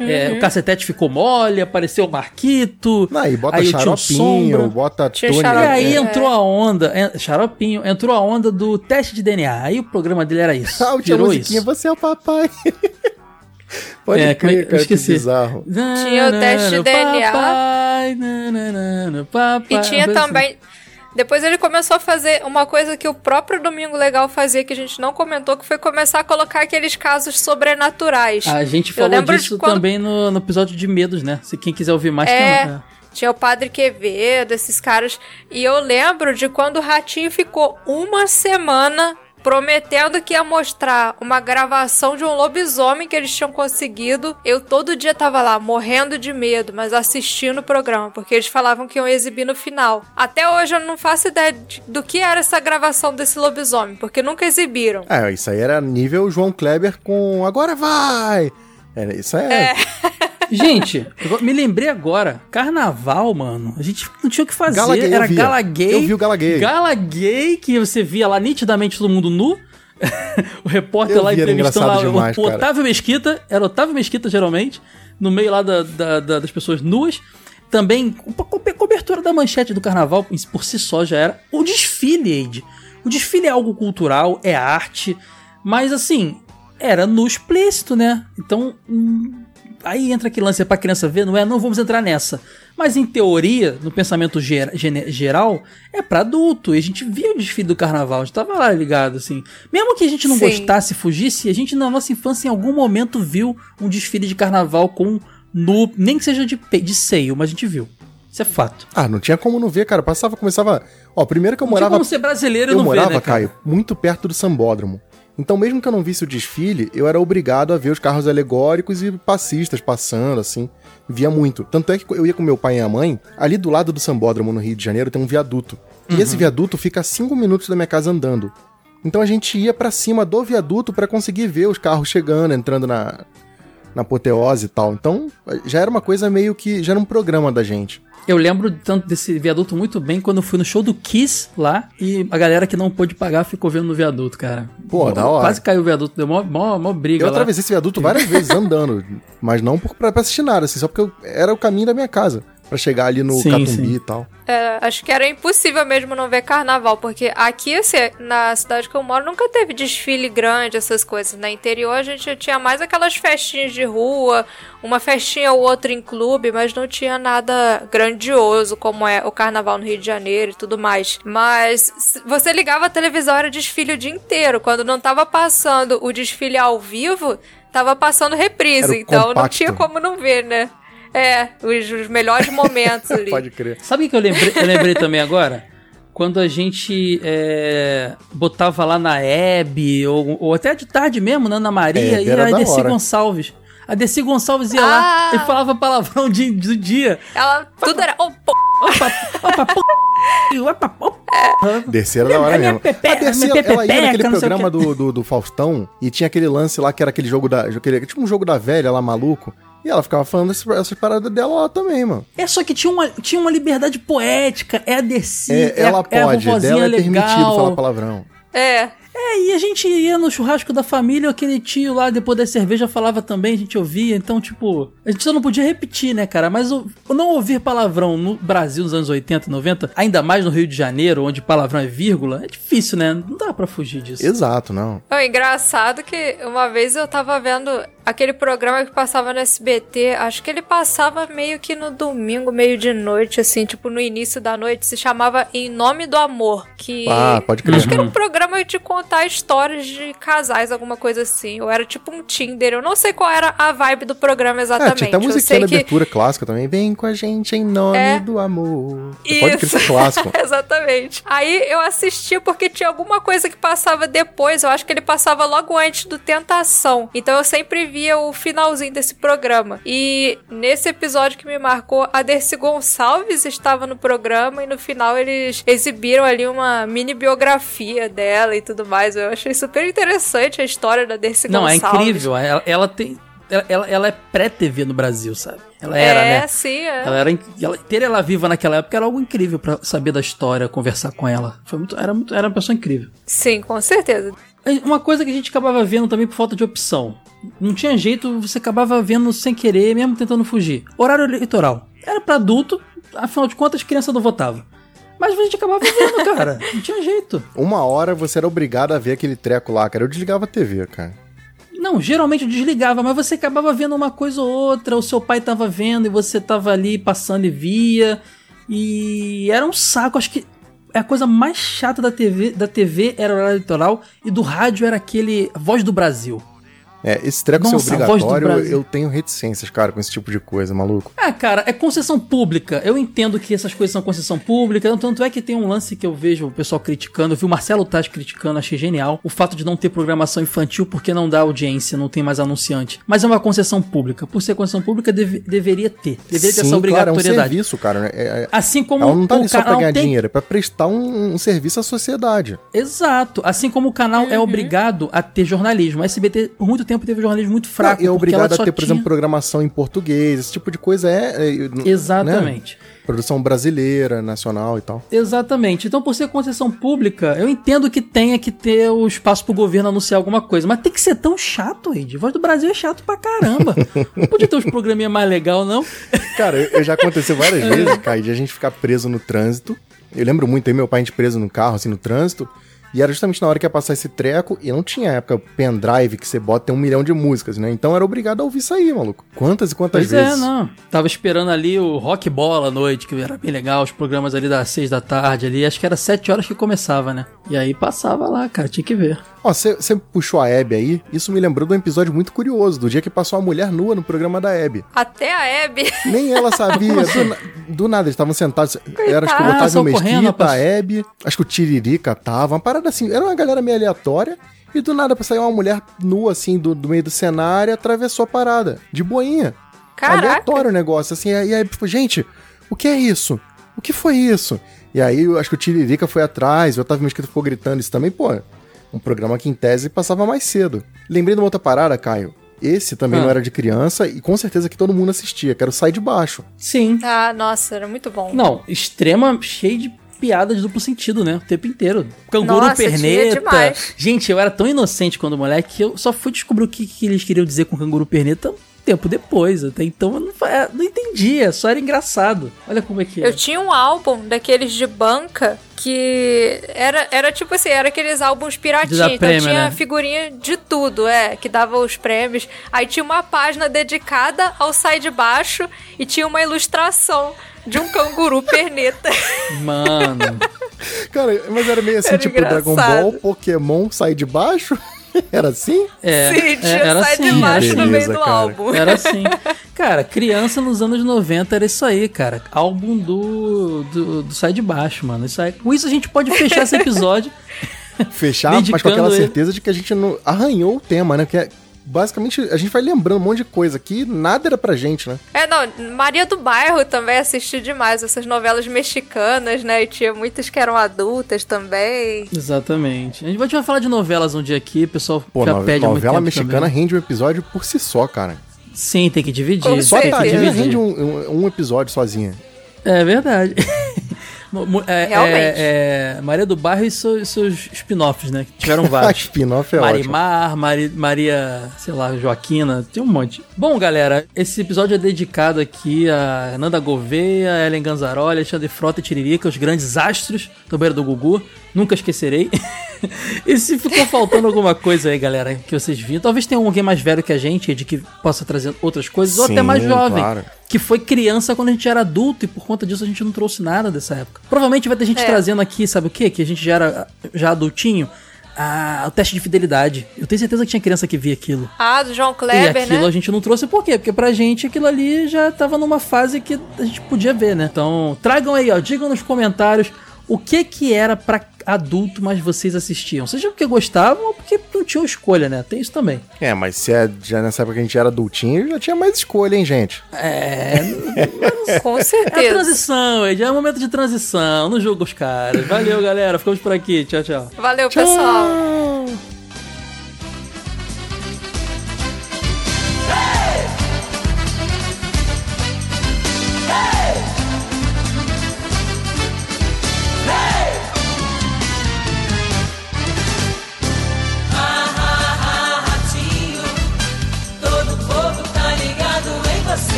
É, o cacetete ficou mole, apareceu o Marquito. E bota aí xaropinho, bota Tony. E aí É. entrou a onda, en- xaropinho, entrou a onda do teste de DNA. Aí o programa dele era isso. Ah, tinha virou musiquinha, isso. você é o papai. Pode É, é- crer, eu cara, que esqueci. bizarro. Tinha o teste de DNA. Papai, nananana, papai. E tinha coisa assim. Depois ele começou a fazer uma coisa que o próprio Domingo Legal fazia, que a gente não comentou, que foi começar a colocar aqueles casos sobrenaturais. A gente falou disso quando- também no, no episódio de Medos, né? Se quem quiser ouvir mais, É, tem lá. tinha o Padre Quevedo, esses caras. E eu lembro de quando o Ratinho ficou uma semana prometendo que ia mostrar uma gravação de um lobisomem que eles tinham conseguido. Eu todo dia tava lá, morrendo de medo, mas assistindo o programa, porque eles falavam que iam exibir no final. Até hoje eu não faço ideia de- do que era essa gravação desse lobisomem, porque nunca exibiram. É, isso aí era nível João Kleber com Agora vai! É, isso é. Gente, eu me lembrei agora. Carnaval, mano. A gente não tinha o que fazer. Gala gay Era gala gay. Eu vi o gala gay. Gala gay que você via lá nitidamente todo mundo nu. o repórter Eu lá entrevistando lá, demais, o cara. Otávio Mesquita. Era Otávio Mesquita, geralmente. No meio lá da- da- da- das pessoas nuas. Também, co- cobertura da manchete do carnaval por si só já era. O desfile. O desfile é algo cultural, é arte. Mas assim, era no explícito, né? Então, hum, aí entra aquele lance é pra criança ver, não é? Não vamos entrar nessa. Mas em teoria, no pensamento ger- geral, é pra adulto. E a gente via o desfile do carnaval, a gente tava lá ligado, assim. Mesmo que a gente não Sim. gostasse, fugisse, a gente na nossa infância em algum momento viu um desfile de carnaval com nu, nem que seja de, pe- de seio, mas a gente viu. Isso é fato. Ah, não tinha como não ver, cara. Passava, começava. Ó, primeiro que eu Não tinha morava. como ser brasileiro e eu não ver, morava, né, cara? Caio, muito perto do sambódromo. Então, mesmo que eu não visse o desfile, eu era obrigado a ver os carros alegóricos e passistas passando, assim. Via muito. Tanto é que eu ia com meu pai e a mãe, ali do lado do sambódromo, no Rio de Janeiro, tem um viaduto. E esse viaduto fica a cinco minutos da minha casa andando. Então a gente ia pra cima do viaduto pra conseguir ver os carros chegando, entrando na, na apoteose e tal. Então, já era uma coisa meio que. Já era um programa da gente. Eu lembro tanto desse viaduto muito bem quando eu fui no show do Kiss lá e a galera que não pôde pagar ficou vendo no viaduto, cara. Pô, da hora. Quase caiu o viaduto, deu mó, mó, mó briga Eu lá. atravessei esse viaduto várias vezes andando, mas não por, pra, pra assistir nada, assim, só porque eu- era o caminho da minha casa. Pra chegar ali no Sim, Catumbi sim. e tal. É, acho que era impossível mesmo não ver carnaval, porque aqui, assim, na cidade que eu moro, nunca teve desfile grande, essas coisas. Na interior a gente tinha mais aquelas festinhas de rua, uma festinha ou outra em clube, mas não tinha nada grandioso, como é o carnaval no Rio de Janeiro e tudo mais. Mas se você ligava a televisão, era desfile o dia inteiro. Quando não tava passando o desfile ao vivo, tava passando reprise. Então não compacto. tinha como não ver, né? É, os, os melhores momentos ali. Pode crer. Sabe o que eu lembrei, eu lembrei também agora? Quando a gente é, botava lá na Hebe, ou, ou até de tarde mesmo, na Ana Maria, É, e a Desi. Gonçalves. A Desi Gonçalves ia Ah! lá e falava palavrão de, do dia. Ela, tudo era. Oh, pô, Opa, opa, pô, opa, opa. Descer era da hora minha mesmo. pepe- a Descer, minha ela ia naquele programa do, do, do Faustão e tinha aquele lance lá que era aquele jogo da. Aquele, tipo um jogo da velha lá, maluco. E ela ficava falando essas, essas paradas dela lá também, mano. É só que tinha uma, tinha uma liberdade poética, é a Desi, É, é, ela a- é a pode, vovozinha dela é permitido legal. falar palavrão. é. É, e a gente ia no churrasco da família, aquele tio lá, depois da cerveja, falava também, a gente ouvia, então, tipo, a gente só não podia repetir, né, cara? Mas o, não ouvir palavrão no Brasil nos anos 80, 90, ainda mais no Rio de Janeiro, onde palavrão é vírgula, é difícil, né? Não dá pra fugir disso. Exato, não. Não, engraçado que uma vez eu tava vendo aquele programa que passava no SBT, acho que ele passava meio que no domingo, meio de noite, assim, tipo no início da noite, se chamava Em Nome do Amor, que... Ah, pode crer. Acho que era um programa de contar histórias de casais, alguma coisa assim, ou era tipo um Tinder, eu não sei qual era a vibe do programa exatamente. tinha até a eu musiquinha sei da que... abertura clássica também. Vem com a gente em nome É. do amor. Você pode crer Isso. isso é clássico. Exatamente. Aí eu assisti porque tinha alguma coisa que passava depois. Eu acho que ele passava logo antes do Tentação. Então eu sempre via o finalzinho desse programa. E nesse episódio que me marcou, a Dercy Gonçalves estava no programa e no final eles exibiram ali uma mini biografia dela e tudo mais. Eu achei super interessante a história da Dercy Não, é Gonçalves. incrível. Ela, ela tem. Ela, ela- é pré-TV no Brasil, sabe? Ela era, é, né? sim, é. Ela era, ela, ter ela viva naquela época era algo incrível pra saber da história, conversar com ela. Foi muito, era, muito, era uma pessoa incrível. Sim, com certeza. Uma coisa que a gente acabava vendo também por falta de opção. Não tinha jeito, você acabava vendo sem querer, mesmo tentando fugir. Horário eleitoral. Era pra adulto, afinal de contas, criança não votava. Mas a gente acabava vendo, cara. Não tinha jeito. Uma hora você era obrigado a ver aquele treco lá, cara. Eu desligava a TV, cara. Não, geralmente eu desligava, mas você acabava vendo uma coisa ou outra, o seu pai tava vendo e você tava ali passando e via. E era um saco, acho que a coisa mais chata da TV, da TV era o horário eleitoral e do rádio era aquele Voz do Brasil. É, esse treco Nossa, ser obrigatório, eu tenho reticências, cara, com esse tipo de coisa, maluco. Ah, cara, é concessão pública. Eu entendo que essas coisas são concessão pública. Tanto é que tem um lance que eu vejo o pessoal criticando. Eu vi o Marcelo Taz criticando, achei genial. O fato de não ter programação infantil porque não dá audiência, não tem mais anunciante. Mas é uma concessão pública. Por ser concessão pública, deve- deveria ter. Deveria ter Sim, essa claro, é um obrigatoriedade. serviço, cara. né? É- é- Assim como ela não tá ali só pra canal ganhar tem- dinheiro, é pra prestar um, um serviço à sociedade. Exato. Assim como o canal é obrigado a ter jornalismo. A SBT, por muito tempo, teve jornalismo muito fraco. Não, e é obrigado a ter, por tinha- exemplo, programação em português, esse tipo de coisa é. é, né? Exatamente. Produção brasileira, nacional e tal. Exatamente. Então, por ser concessão pública, eu entendo que tenha que ter o espaço pro governo anunciar alguma coisa. Mas tem que ser tão chato, Ed. Voz do Brasil é chato pra caramba. não podia ter uns programinha mais legal, não? Cara, eu, eu já aconteceu várias vezes, cara, de a gente ficar preso no trânsito. Eu lembro muito aí meu pai a gente preso no carro, assim, no trânsito. E era justamente na hora que ia passar esse treco, e não tinha época pendrive que você bota tem um milhão de músicas, né? Então era obrigado a ouvir isso aí, maluco. Quantas e quantas Pois é, vezes? não. Tava esperando ali o Rock Bola à noite, que era bem legal, os programas ali das seis da tarde ali. Acho que era sete horas que começava, né? E aí passava lá, cara, tinha que ver. Ó, você puxou a Hebe aí, isso me lembrou de um episódio muito curioso, do dia que passou uma mulher nua no programa da Hebe. Até a Hebe. Nem ela sabia. do, na- do nada, eles estavam sentados. Era acho que o Otávio Mesquita, a. Hebe, acho que o Tiririca tava. Uma parada assim. Era uma galera meio aleatória. E do nada saiu uma mulher nua, assim, do, do meio do cenário e atravessou a parada. De boinha. Caraca. Aleatório o negócio, assim. E aí, tipo, gente, o que é isso? O que foi isso? E aí, eu acho que o Tiririca foi atrás, o Otávio Mesquita ficou gritando isso também, pô. Um programa que, em tese, passava mais cedo. Lembrei de uma outra parada, Caio. esse também Ah. não era de criança e com certeza que todo mundo assistia, que era o Sai de Baixo. Sim. Ah, nossa, era muito bom. Não, extrema, cheio de piada de duplo sentido, né? O tempo inteiro. Canguru Nossa, perneta. Gente, eu era tão inocente quando moleque que eu só fui descobrir o que, que eles queriam dizer com canguru perneta um tempo depois. Até então eu não, fa- não entendia, só era engraçado. Olha como é que é. Eu tinha um álbum daqueles de banca que era, era tipo assim, era aqueles álbuns dar Então prêmio, tinha né? figurinha de tudo, é, que dava os prêmios. Aí tinha uma página dedicada ao Sai de Baixo e tinha uma ilustração de um canguru perneta. Mano. Cara, mas era meio assim, Era tipo Dragon engraçado. Ball, Pokémon, Sai de Baixo? era assim? É, Sim, tinha é, era Sai de assim, Baixo era no meio Beleza, do cara. álbum. Era assim. Cara, criança nos anos 90 era isso aí, cara. Álbum do, do, do Sai de Baixo, mano. Isso aí. Com isso a gente pode fechar esse episódio. Fechar, mas com aquela ele. certeza de que a gente não arranhou o tema, né? Porque é- basicamente a gente vai lembrando um monte de coisa que nada era pra gente, né? É, não, Maria do Bairro também assisti demais essas novelas mexicanas, né? E tinha muitas que eram adultas também. Exatamente. A gente vai- a falar de novelas um dia aqui, o pessoal Pô, já no- pede novela tempo mexicana também. rende um episódio por si só, cara. Sim, tem que dividir. Com Só a tem que certeza. Tatiana dividir. rende um, um- um episódio sozinha. É verdade. É, Realmente. é- é Maria do Bairro e seus, seus spin-offs, né? Que tiveram A vários. spin-off é ótimo. Marimar, Mari- Maria, sei lá, Joaquina, tem um monte. Bom, galera, esse episódio é dedicado aqui a Nanda Gouveia, Ellen Ganzaroli, Alexandre Frota e Tiririca, os grandes astros do Beira do Gugu. Nunca esquecerei. e se ficou faltando alguma coisa aí, galera, que vocês viram, talvez tenha alguém mais velho que a gente, de que possa trazer outras coisas, ou até Sim, mais jovem, claro. que foi criança quando a gente era adulto e por conta disso a gente não trouxe nada dessa época. Provavelmente vai ter gente É. trazendo aqui, sabe o quê? Que a gente já era já adultinho. Ah, o teste de fidelidade. Eu tenho certeza que tinha criança que via aquilo. Ah, do João e Kleber, aquilo né? a gente não trouxe por quê? Porque pra gente aquilo ali já tava numa fase que a gente podia ver, né? Então, tragam aí, ó, digam nos comentários o que que era pra adulto, mas vocês assistiam. Seja porque gostavam ou porque não tinham escolha, né? Tem isso também. É, mas se é já nessa época que a gente era adultinho, já tinha mais escolha, hein, gente? É, Com é a certeza. transição, Ed, é um momento de transição. Não julga os caras. Valeu, galera. Ficamos por aqui. Tchau, tchau. Valeu, pessoal.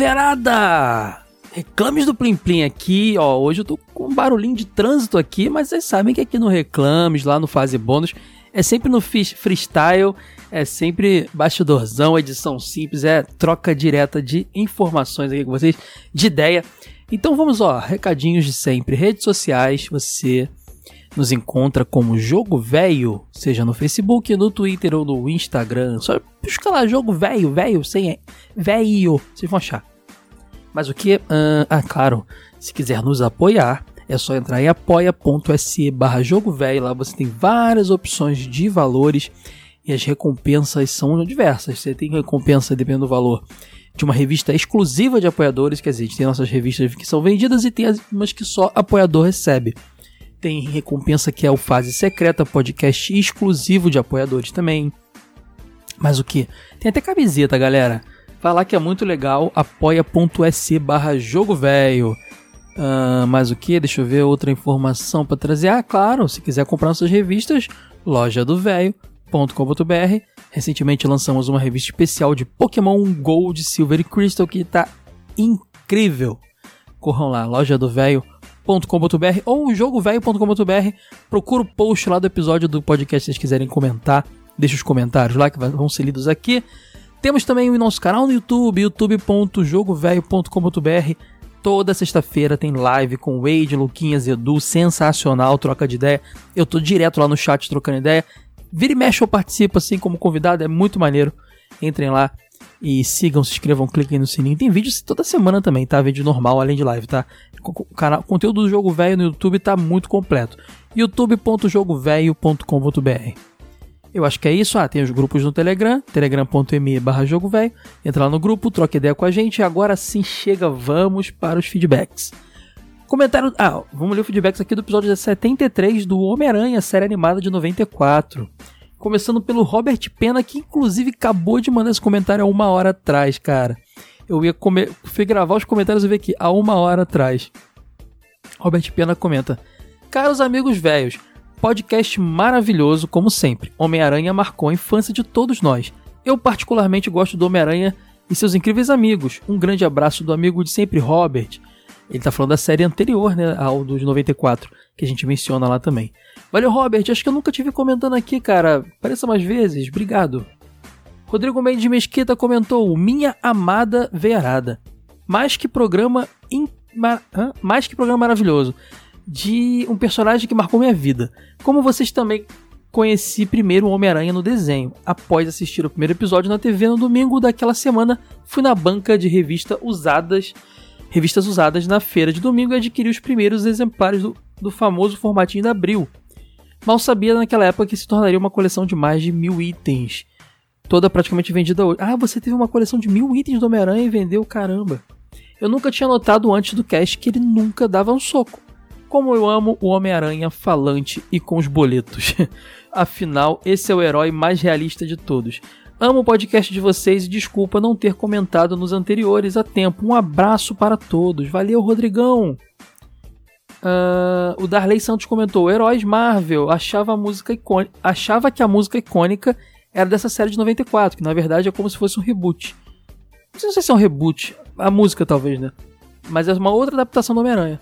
Fala, verada! Reclames do Plim Plim aqui, ó. Hoje eu tô com um barulhinho de trânsito aqui, mas vocês sabem que aqui no Reclames, lá no Fase Bônus, é sempre no freestyle, é sempre bastidorzão, edição simples, é troca direta de informações aqui com vocês, de ideia. Então vamos, ó, recadinhos de sempre. Redes sociais, você nos encontra como Jogo Velho, seja no Facebook, no Twitter ou no Instagram. Só busca lá Jogo Velho, velho, sem E, velho, vocês vão achar. Mas o que? Ah, claro, se quiser nos apoiar, é só entrar em apoia.se barra jogo velho. Lá você tem várias opções de valores e as recompensas são diversas. Você tem recompensa, dependendo do valor, de uma revista exclusiva de apoiadores, quer dizer, tem nossas revistas que são vendidas e tem as- que só apoiador recebe. Tem recompensa que é o Fase Secreta, podcast exclusivo de apoiadores também. Mas o que? Tem até camiseta, galera. Vai lá que é muito legal, apoia.se barra jogo velho. Ah, mais o que? Deixa eu ver outra informação para trazer. Ah, claro, se quiser comprar nossas revistas, loja do velho.com.br Recentemente lançamos uma revista especial de Pokémon Gold, Silver e Crystal que tá incrível. Corram lá, loja do velho.com.br ou jogovelho.com.br. Procura o post lá do episódio do podcast se vocês quiserem comentar. Deixa os comentários lá que vão ser lidos aqui. Temos também o nosso canal no YouTube, youtube.jogovelho.com.br. Toda sexta-feira tem live com Wade, Luquinhas Edu, sensacional, troca de ideia. Eu tô direto lá no chat trocando ideia. Vira e mexe eu participo assim como convidado, é muito maneiro. Entrem lá e sigam, se inscrevam, cliquem no sininho. Tem vídeos toda semana também, tá? Vídeo normal, além de live, tá? O canal, o conteúdo do Jogo Velho no YouTube tá muito completo. youtube.jogovelho.com.br eu acho que é isso. Ah, tem os grupos no Telegram, telegram.me barra jogo velho. Entra lá no grupo, troca ideia com a gente. Agora sim chega, vamos para os feedbacks. Comentário. Ah, vamos ler o feedbacks aqui do episódio 73 do Homem-Aranha, série animada de 94. Começando pelo Robert Pena, que inclusive acabou de mandar esse comentário há uma hora atrás, cara. Eu ia come... fui gravar os comentários e ver aqui, há uma hora atrás. Robert Pena comenta: Caros amigos velhos, podcast maravilhoso, como sempre. Homem-Aranha marcou a infância de todos nós. Eu particularmente gosto do Homem-Aranha e seus incríveis amigos. Um grande abraço do amigo de sempre, Robert. Ele tá falando da série anterior, né, ao dos 94, que a gente menciona lá também. Valeu, Robert. Acho que eu nunca tive comentando aqui, cara. Apareça mais vezes. Obrigado. Rodrigo Mendes Mesquita comentou: Minha amada veiarada. Mais que programa in... Ma... mais que programa maravilhoso de um personagem que marcou minha vida. Como vocês também conheci primeiro o Homem-Aranha no desenho. Após assistir o primeiro episódio na TV no domingo daquela semana, fui na banca de revista usadas, revistas usadas na feira de domingo e adquiri os primeiros exemplares do, do famoso formatinho da Abril. Mal sabia naquela época que se tornaria uma coleção de mais de mil itens. Toda praticamente vendida hoje. Ah, você teve uma coleção de mil itens do Homem-Aranha e vendeu, caramba. Eu nunca tinha notado antes do cast que ele nunca dava um soco. Como eu amo o Homem-Aranha falante e com os boletos. Afinal, esse é o herói mais realista de todos. Amo o podcast de vocês e desculpa não ter comentado nos anteriores a tempo. Um abraço para todos. Valeu, Rodrigão! Uh, o Darley Santos comentou: Heróis Marvel achava a música icônica, achava que a música icônica era dessa série de 94, que na verdade é como se fosse um reboot. Não sei se é um reboot, a música talvez, né? Mas é uma outra adaptação do Homem-Aranha.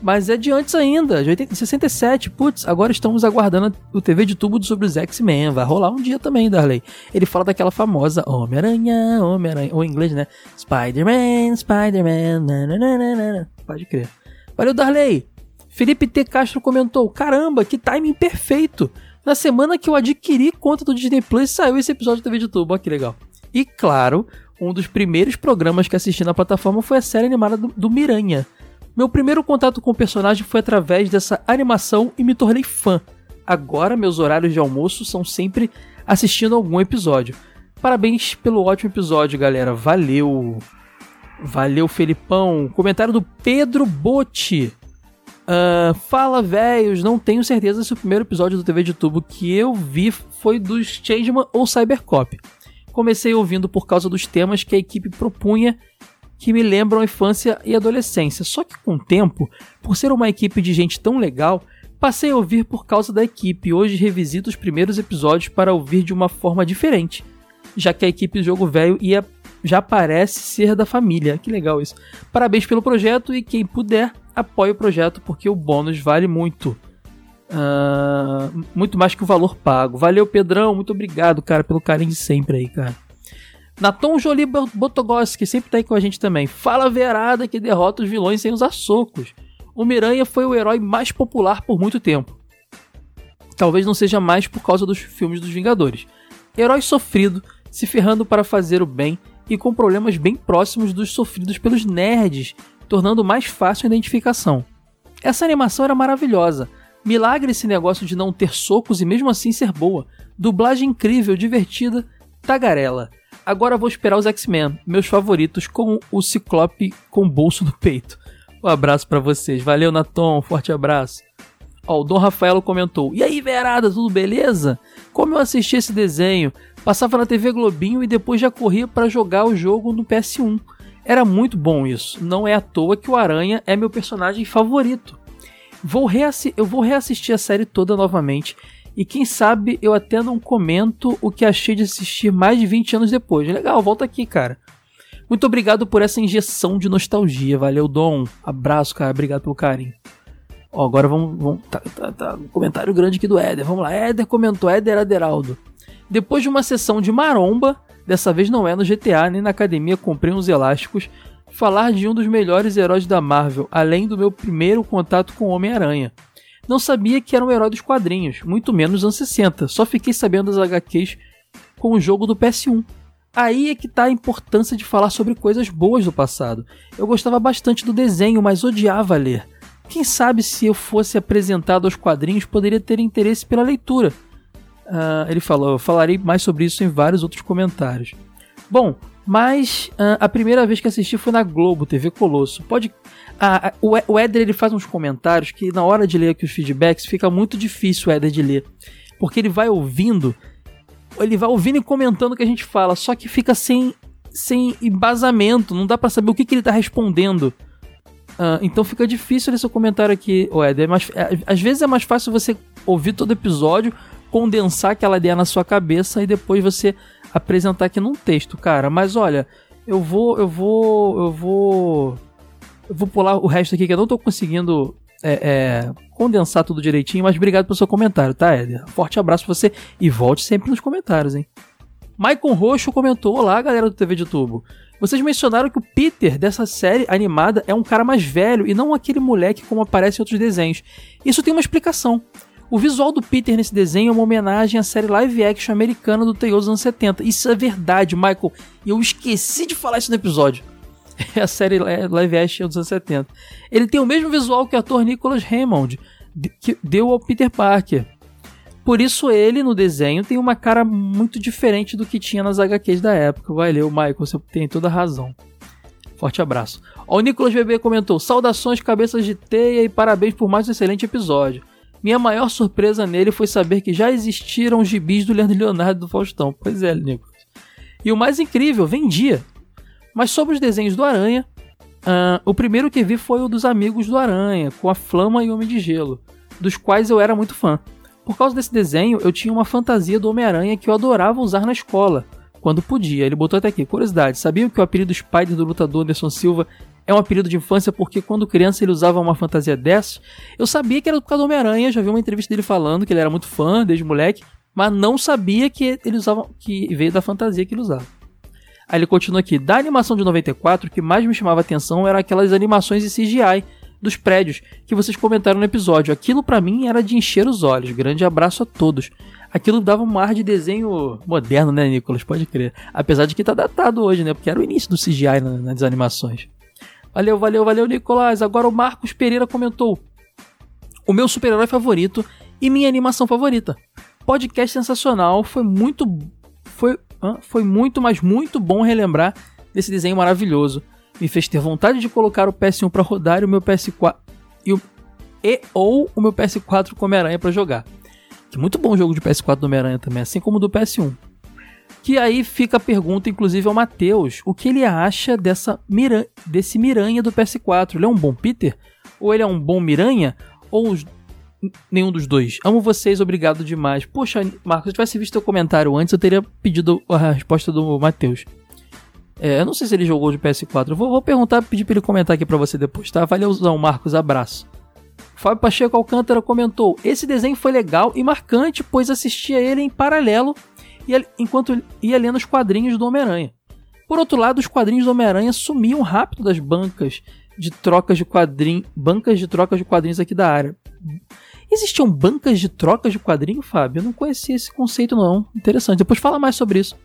Mas é de antes ainda, de 80, 67. Putz, agora estamos aguardando o TV de tubo sobre os X-Men. Vai rolar um dia também, Darley. Ele fala daquela famosa Homem-Aranha, Homem-Aranha, ou em inglês, né? Spider-Man, Spider-Man, nananana. Pode crer. Valeu, Darley. Felipe T. Castro comentou: Caramba, que timing perfeito! Na semana que eu adquiri conta do Disney Plus, saiu esse episódio do TV de tubo. Olha que legal. E claro, um dos primeiros programas que assisti na plataforma foi a série animada do, do Miranha meu primeiro contato com o personagem foi através dessa animação e me tornei fã. Agora meus horários de almoço são sempre assistindo algum episódio. Parabéns pelo ótimo episódio, galera. Valeu. Valeu, Felipão. Comentário do Pedro Botti. Uh, fala, velhos. Não tenho certeza se o primeiro episódio do TV de Tubo que eu vi foi dos Changeman ou Cybercop. Comecei ouvindo por causa dos temas que a equipe propunha que me lembram a infância e adolescência. Só que com o tempo, por ser uma equipe de gente tão legal, passei a ouvir por causa da equipe hoje revisito os primeiros episódios para ouvir de uma forma diferente, já que a equipe do Jogo Velho ia já parece ser da família. Que legal isso. Parabéns pelo projeto e quem puder, apoie o projeto porque o bônus vale muito. Uh, muito mais que o valor pago. Valeu, Pedrão. Muito obrigado, cara, pelo carinho de sempre aí, cara. Natom Jolie Botogoski sempre tá aí com a gente também. Fala verada que derrota os vilões sem usar socos. O Miranha foi o herói mais popular por muito tempo. Talvez não seja mais por causa dos filmes dos Vingadores. Herói sofrido, se ferrando para fazer o bem e com problemas bem próximos dos sofridos pelos nerds, tornando mais fácil a identificação. Essa animação era maravilhosa. Milagre esse negócio de não ter socos e mesmo assim ser boa. Dublagem incrível, divertida, tagarela. Agora vou esperar os X-Men, meus favoritos, com o Ciclope com o bolso no peito. Um abraço para vocês. Valeu, Natom. Forte abraço. Ó, o Dom Rafaelo comentou: E aí, Verada, tudo beleza? Como eu assisti esse desenho? Passava na TV Globinho e depois já corria para jogar o jogo no PS1. Era muito bom isso. Não é à toa que o Aranha é meu personagem favorito. Vou eu vou reassistir a série toda novamente E quem sabe eu até não comento o que achei de assistir mais de 20 anos depois. Legal, volta aqui, cara. Muito obrigado por essa injeção de nostalgia. Valeu, Dom. Abraço, cara. Obrigado pelo carinho. Ó, agora vamos. vamos tá, tá, tá, um comentário grande aqui do Éder. Vamos lá. Éder comentou, Éder Aderaldo. Depois de uma sessão de maromba, dessa vez não é no GTA nem na academia, comprei uns elásticos. Falar de um dos melhores heróis da Marvel, além do meu primeiro contato com Homem-Aranha. Não sabia que era um herói dos quadrinhos, muito menos nos anos 60. Só fiquei sabendo das HQs com o jogo do PS1. Aí é que tá a importância de falar sobre coisas boas do passado. Eu gostava bastante do desenho, mas odiava ler. Quem sabe se eu fosse apresentado aos quadrinhos poderia ter interesse pela leitura. Ah, ele falou, eu falarei mais sobre isso em vários outros comentários. Bom, mas ah, a primeira vez que assisti foi na Globo, TV Colosso. Pode. Ah, ah, o o Éder ele faz uns comentários que na hora de ler aqui os feedbacks fica muito difícil o Éder de ler. Porque ele vai ouvindo, ele vai ouvindo e comentando o que a gente fala, só que fica sem, sem embasamento, não dá pra saber o que, que ele tá respondendo. Ah, então fica difícil ler seu comentário aqui, ô Éder. É mais- é- às vezes é mais fácil você ouvir todo episódio, condensar aquela ideia na sua cabeça e depois você apresentar aqui num texto, cara. Mas olha, eu vou, eu vou, eu vou, eu vou pular o resto aqui que eu não tô conseguindo é, é, condensar tudo direitinho. Mas obrigado pelo seu comentário, tá, Éder? Forte abraço pra você e volte sempre nos comentários, hein? Maicon Roxo comentou: Olá, galera do TV de Tubo. Vocês mencionaram que o Peter dessa série animada é um cara mais velho e não aquele moleque como aparece em outros desenhos. Isso tem uma explicação. O visual do Peter nesse desenho é uma homenagem à série live action americana do Tales dos anos 70. Isso é verdade, Michael. E eu esqueci de falar isso no episódio. É a série li- live action dos anos 70. Ele tem o mesmo visual que o ator Nicholas Hammond, de- que deu ao Peter Parker. Por isso ele, no desenho, tem uma cara muito diferente do que tinha nas HQs da época. Valeu, Michael, você tem toda a razão. Forte abraço. Ó, o Nicolas Bebê comentou: Saudações, cabeças de teia e parabéns por mais um excelente episódio. Minha maior surpresa nele foi saber que já existiram os gibis do Leandro Leonardo do Faustão. Pois é, Nicolas. E o mais incrível, vendia. Mas sobre os desenhos do Aranha, ah, o primeiro que vi foi o dos Amigos do Aranha, com a Flama e o Homem de Gelo, dos quais eu era muito fã. Por causa desse desenho, eu tinha uma fantasia do Homem-Aranha que eu adorava usar na escola, quando podia. Ele botou até aqui, curiosidade, sabiam que o apelido Spider do lutador Anderson Silva é um apelido de infância porque quando criança ele usava uma fantasia dessas? Eu sabia que era por causa do Homem-Aranha, já vi uma entrevista dele falando que ele era muito fã desde moleque, mas não sabia que ele usava que veio da fantasia que ele usava. Aí ele continua aqui, da animação de 94, o que mais me chamava atenção era aquelas animações de CGI dos prédios que vocês comentaram no episódio. Aquilo pra mim era de encher os olhos. Grande abraço a todos. Aquilo dava um ar de desenho moderno, né, Nicolas? Pode crer. Apesar de que tá datado hoje, né? Porque era o início do CGI na- nas animações. Valeu, valeu, valeu, Nicolas. Agora o Marcos Pereira comentou: O meu super-herói favorito e minha animação favorita. Podcast sensacional, foi muito. Foi, foi muito, mas muito bom relembrar desse desenho maravilhoso. Me fez ter vontade de colocar o PS1 pra rodar e o meu PS4. E, o, e ou o meu PS4 com Homem-Aranha pra jogar. Que muito bom jogo de PS4 do Homem-Aranha também, assim como o do PS1. Que aí fica a pergunta, inclusive, ao Matheus: o que ele acha dessa Miran desse Miranha do PS4? Ele é um bom Peter? Ou ele é um bom Miranha? Ou os- nenhum dos dois? Amo vocês, obrigado demais. Poxa, Marcos, se tivesse visto o comentário antes, eu teria pedido a resposta do Matheus. É, eu não sei se ele jogou de PS4. Eu vou, vou perguntar, pedir pra ele comentar aqui pra você depois, tá? Valeuzão, Marcos, abraço. Fábio Pacheco Alcântara comentou: Esse desenho foi legal e marcante, pois assistia ele em paralelo enquanto ia lendo os quadrinhos do Homem-Aranha. Por outro lado, os quadrinhos do Homem-Aranha sumiam rápido das bancas de trocas de quadrinhos, bancas de trocas de quadrinhos aqui da área. Existiam bancas de trocas de quadrinho, Fábio? Eu não conhecia esse conceito não. Interessante. Depois fala mais sobre isso.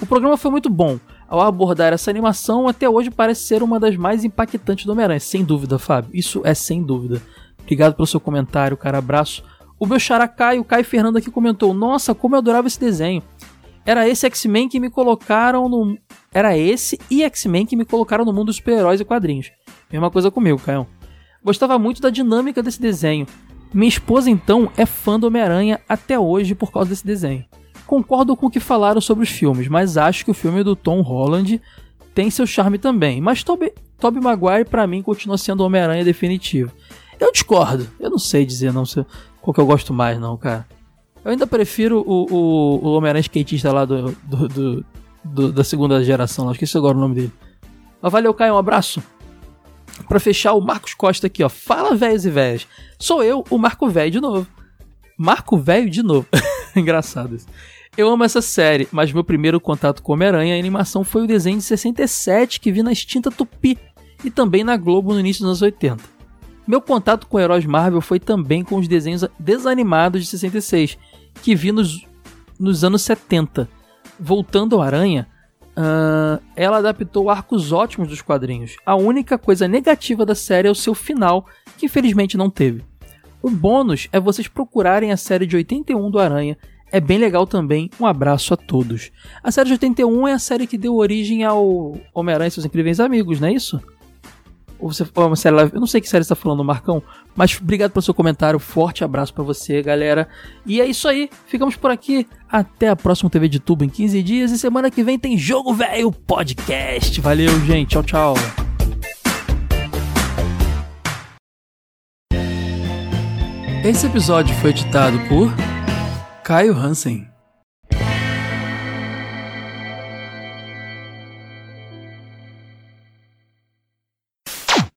O programa foi muito bom. Ao abordar essa animação, até hoje parece ser uma das mais impactantes do Homem-Aranha. Sem dúvida, Fábio. Isso é sem dúvida. Obrigado pelo seu comentário, cara. Abraço. O meu xará Caio, Caio Fernando aqui comentou: Nossa, como eu adorava esse desenho. Era esse X-Men que me colocaram no. Era esse e X-Men que me colocaram no mundo dos super-heróis e quadrinhos. Mesma coisa comigo, Caio. Gostava muito da dinâmica desse desenho. Minha esposa, então, é fã do Homem-Aranha até hoje por causa desse desenho. Concordo com o que falaram sobre os filmes, mas acho que o filme do Tom Holland tem seu charme também. Mas Tobey, Tobey Maguire, pra mim, continua sendo o Homem-Aranha definitivo. Eu discordo. Eu não sei dizer não se- qual que eu gosto mais, não, cara. Eu ainda prefiro o, o, o Homem-Aranha skatista lá do, do, do- do- da segunda geração, lá. esqueci agora o nome dele. Mas valeu, Caio, um abraço. Pra fechar, o Marcos Costa aqui, ó. Fala, velhos e velhas. Sou eu, o Marco Velho de novo. Marco Velho de novo. Engraçado isso. Eu amo essa série, mas meu primeiro contato com Homem-Aranha e animação foi o desenho de 67 que vi na extinta Tupi e também na Globo no início dos anos 80. Meu contato com heróis Marvel foi também com os desenhos desanimados de 66, que vi nos, nos anos 70. Voltando ao Aranha, ah, ela adaptou arcos ótimos dos quadrinhos. A única coisa negativa da série é o seu final, que infelizmente não teve. Um bônus é vocês procurarem a série de 81 do Aranha. É bem legal também. Um abraço a todos. A série de 81 é a série que deu origem ao Homem-Aranha e seus incríveis amigos, não é isso? Ou você é uma série live? Eu não sei que série você tá falando, Marcão. Mas obrigado pelo seu comentário. Forte abraço pra você, galera. E é isso aí. Ficamos por aqui. Até a próxima TV de Tubo em 15 dias. E semana que vem tem Jogo Velho Podcast. Valeu, gente. Tchau, tchau. Esse episódio foi editado por Caio Hansen.